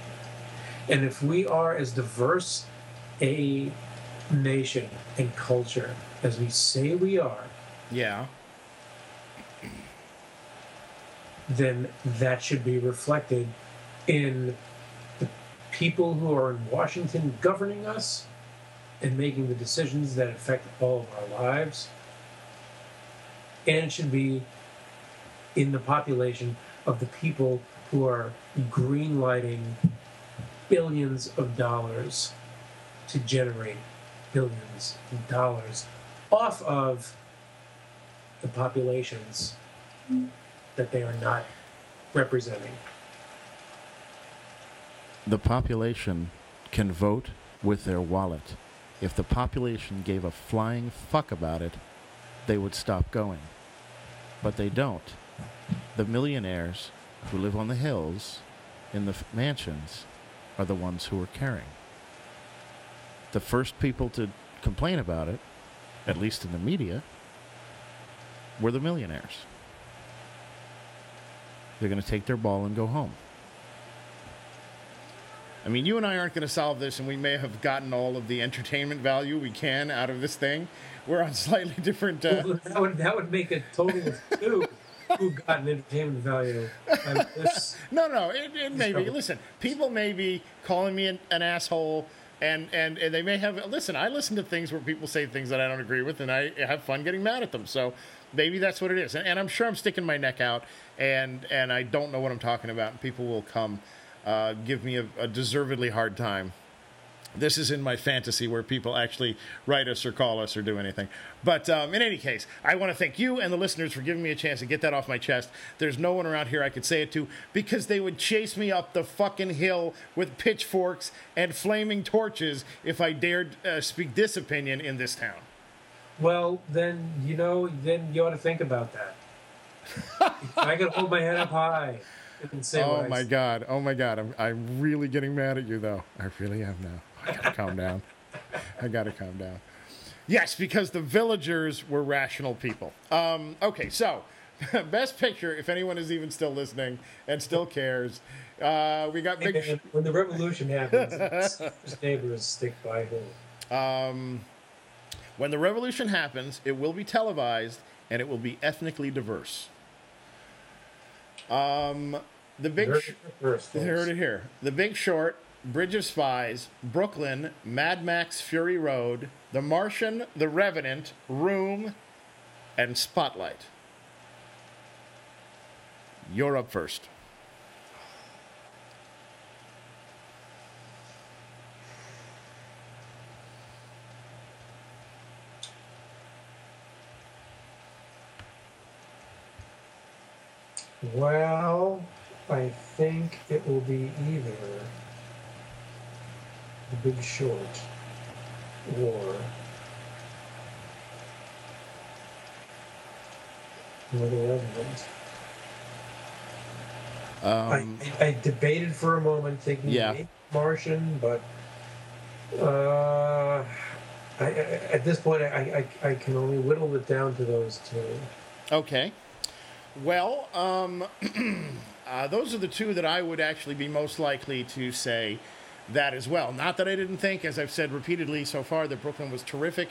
and if we are as diverse a nation and culture as we say we are Yeah. then that should be reflected in the people who are in Washington governing us and making the decisions that affect all of our lives. And it should be in the population of the people who are greenlighting billions of dollars to generate billions of dollars off of the populations that they are not representing. The population can vote with their wallet. If the population gave a flying fuck about it, they would stop going. But they don't. The millionaires who live on the hills in the f- mansions are the ones who are caring. The first people to complain about it, at least in the media, were the millionaires. They're going to take their ball and go home. I mean, you and I aren't going to solve this, and we may have gotten all of the entertainment value we can out of this thing. We're on slightly different. Uh, Well, that would that would make a total of two who got an entertainment value. out of this. No, no, it, it may be. Listen, people may be calling me an, an asshole, and, and, and they may have. Listen, I listen to things where people say things that I don't agree with, and I have fun getting mad at them. So maybe that's what it is. And, and I'm sure I'm sticking my neck out, and, and I don't know what I'm talking about, and people will come uh, give me a, a deservedly hard time. This is in my fantasy where people actually write us or call us or do anything. But um, in any case, I want to thank you and the listeners for giving me a chance to get that off my chest. There's no one around here I could say it to because they would chase me up the fucking hill with pitchforks and flaming torches if I dared uh, speak this opinion in this town. Well, then you know, then you ought to think about that. I could hold my head up high Oh my god! Oh my god! I'm I'm really getting mad at you though. I really am now. I gotta calm down. I gotta calm down. Yes, because the villagers were rational people. Um, okay, so best picture. If anyone is even still listening and still cares, uh, we got big. Sh- when the revolution happens, his neighbors stick by him. when the revolution happens, it will be televised and it will be ethnically diverse. Um, the big. Heard Sh- first, You heard it here. The Big Short, Bridge of Spies, Brooklyn, Mad Max Fury Road, The Martian, The Revenant, Room, and Spotlight. You're up first. Well, I think it will be either The Big Short or The Revenant. Um, I, I debated for a moment, thinking Yeah. Martian, but uh, I, I, at this point, I, I, I can only whittle it down to those two. okay. Well, um, uh, those are the two that I would actually be most likely to say that as well. Not that I didn't think, as I've said repeatedly so far, that Brooklyn was terrific,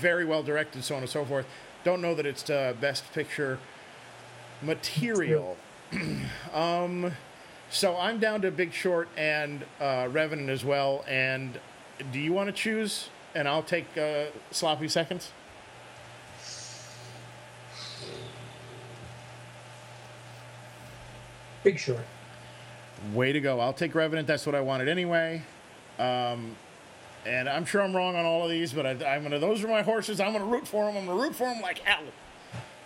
very well directed, so on and so forth. Don't know that it's uh, best picture material. um, so I'm down to Big Short and uh, Revenant as well. And do you want to choose? And I'll take uh, sloppy seconds. Big Short. Way to go. I'll take Revenant. That's what I wanted anyway. Um, and I'm sure I'm wrong on all of these, but I, I'm gonna. Those are my horses. I'm gonna root for them. I'm gonna root for them like hell.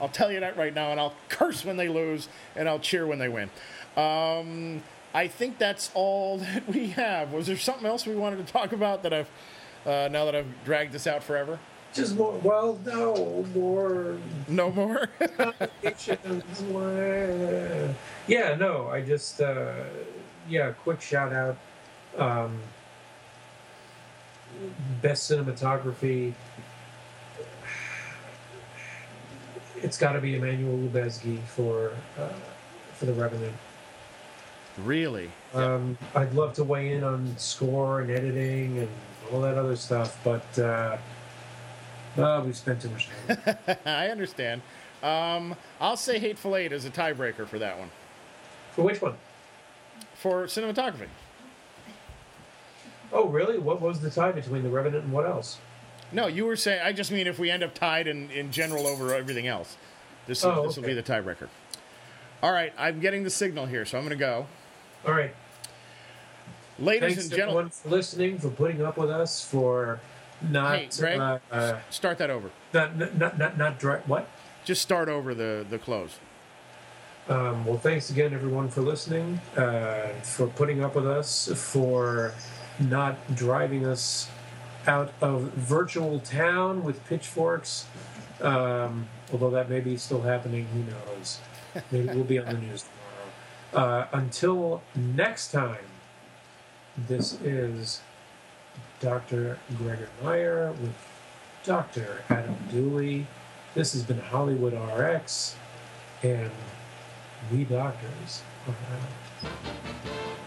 I'll tell you that right now, and I'll curse when they lose, and I'll cheer when they win. Um, I think that's all that we have. Was there something else we wanted to talk about that I've uh, now that I've dragged this out forever? Just more. Well, no more No more. yeah, no. I just uh, yeah. Quick shout out. Um, best cinematography. It's got to be Emmanuel Lubezki for uh, for the Revenant. really? Um, I'd love to weigh in on score and editing and all that other stuff, but uh, uh, we spent too much time. I understand. Um, I'll say Hateful Eight as a tiebreaker for that one For which one? for cinematography. Oh, really? What was the tie between the Revenant and what else? No, you were saying. I just mean if we end up tied in, in general over everything else, this Oh, this will okay. be the tiebreaker. All right, I'm getting the signal here, so I'm going to go. All right. Ladies Thanks and gentlemen, for listening, for putting up with us, for not Hey, Greg? uh, uh, start that over. not not not not, dry, what? Just start over the the close. Um, well, thanks again, everyone, for listening, uh, for putting up with us, for not driving us out of virtual town with pitchforks. Um, although that may be still happening, who knows? Maybe we'll be on the news tomorrow. Uh, until next time, this is Dr. Gregor Meyer with Dr. Adam Dooley. This has been Hollywood RX, and we doctors are out.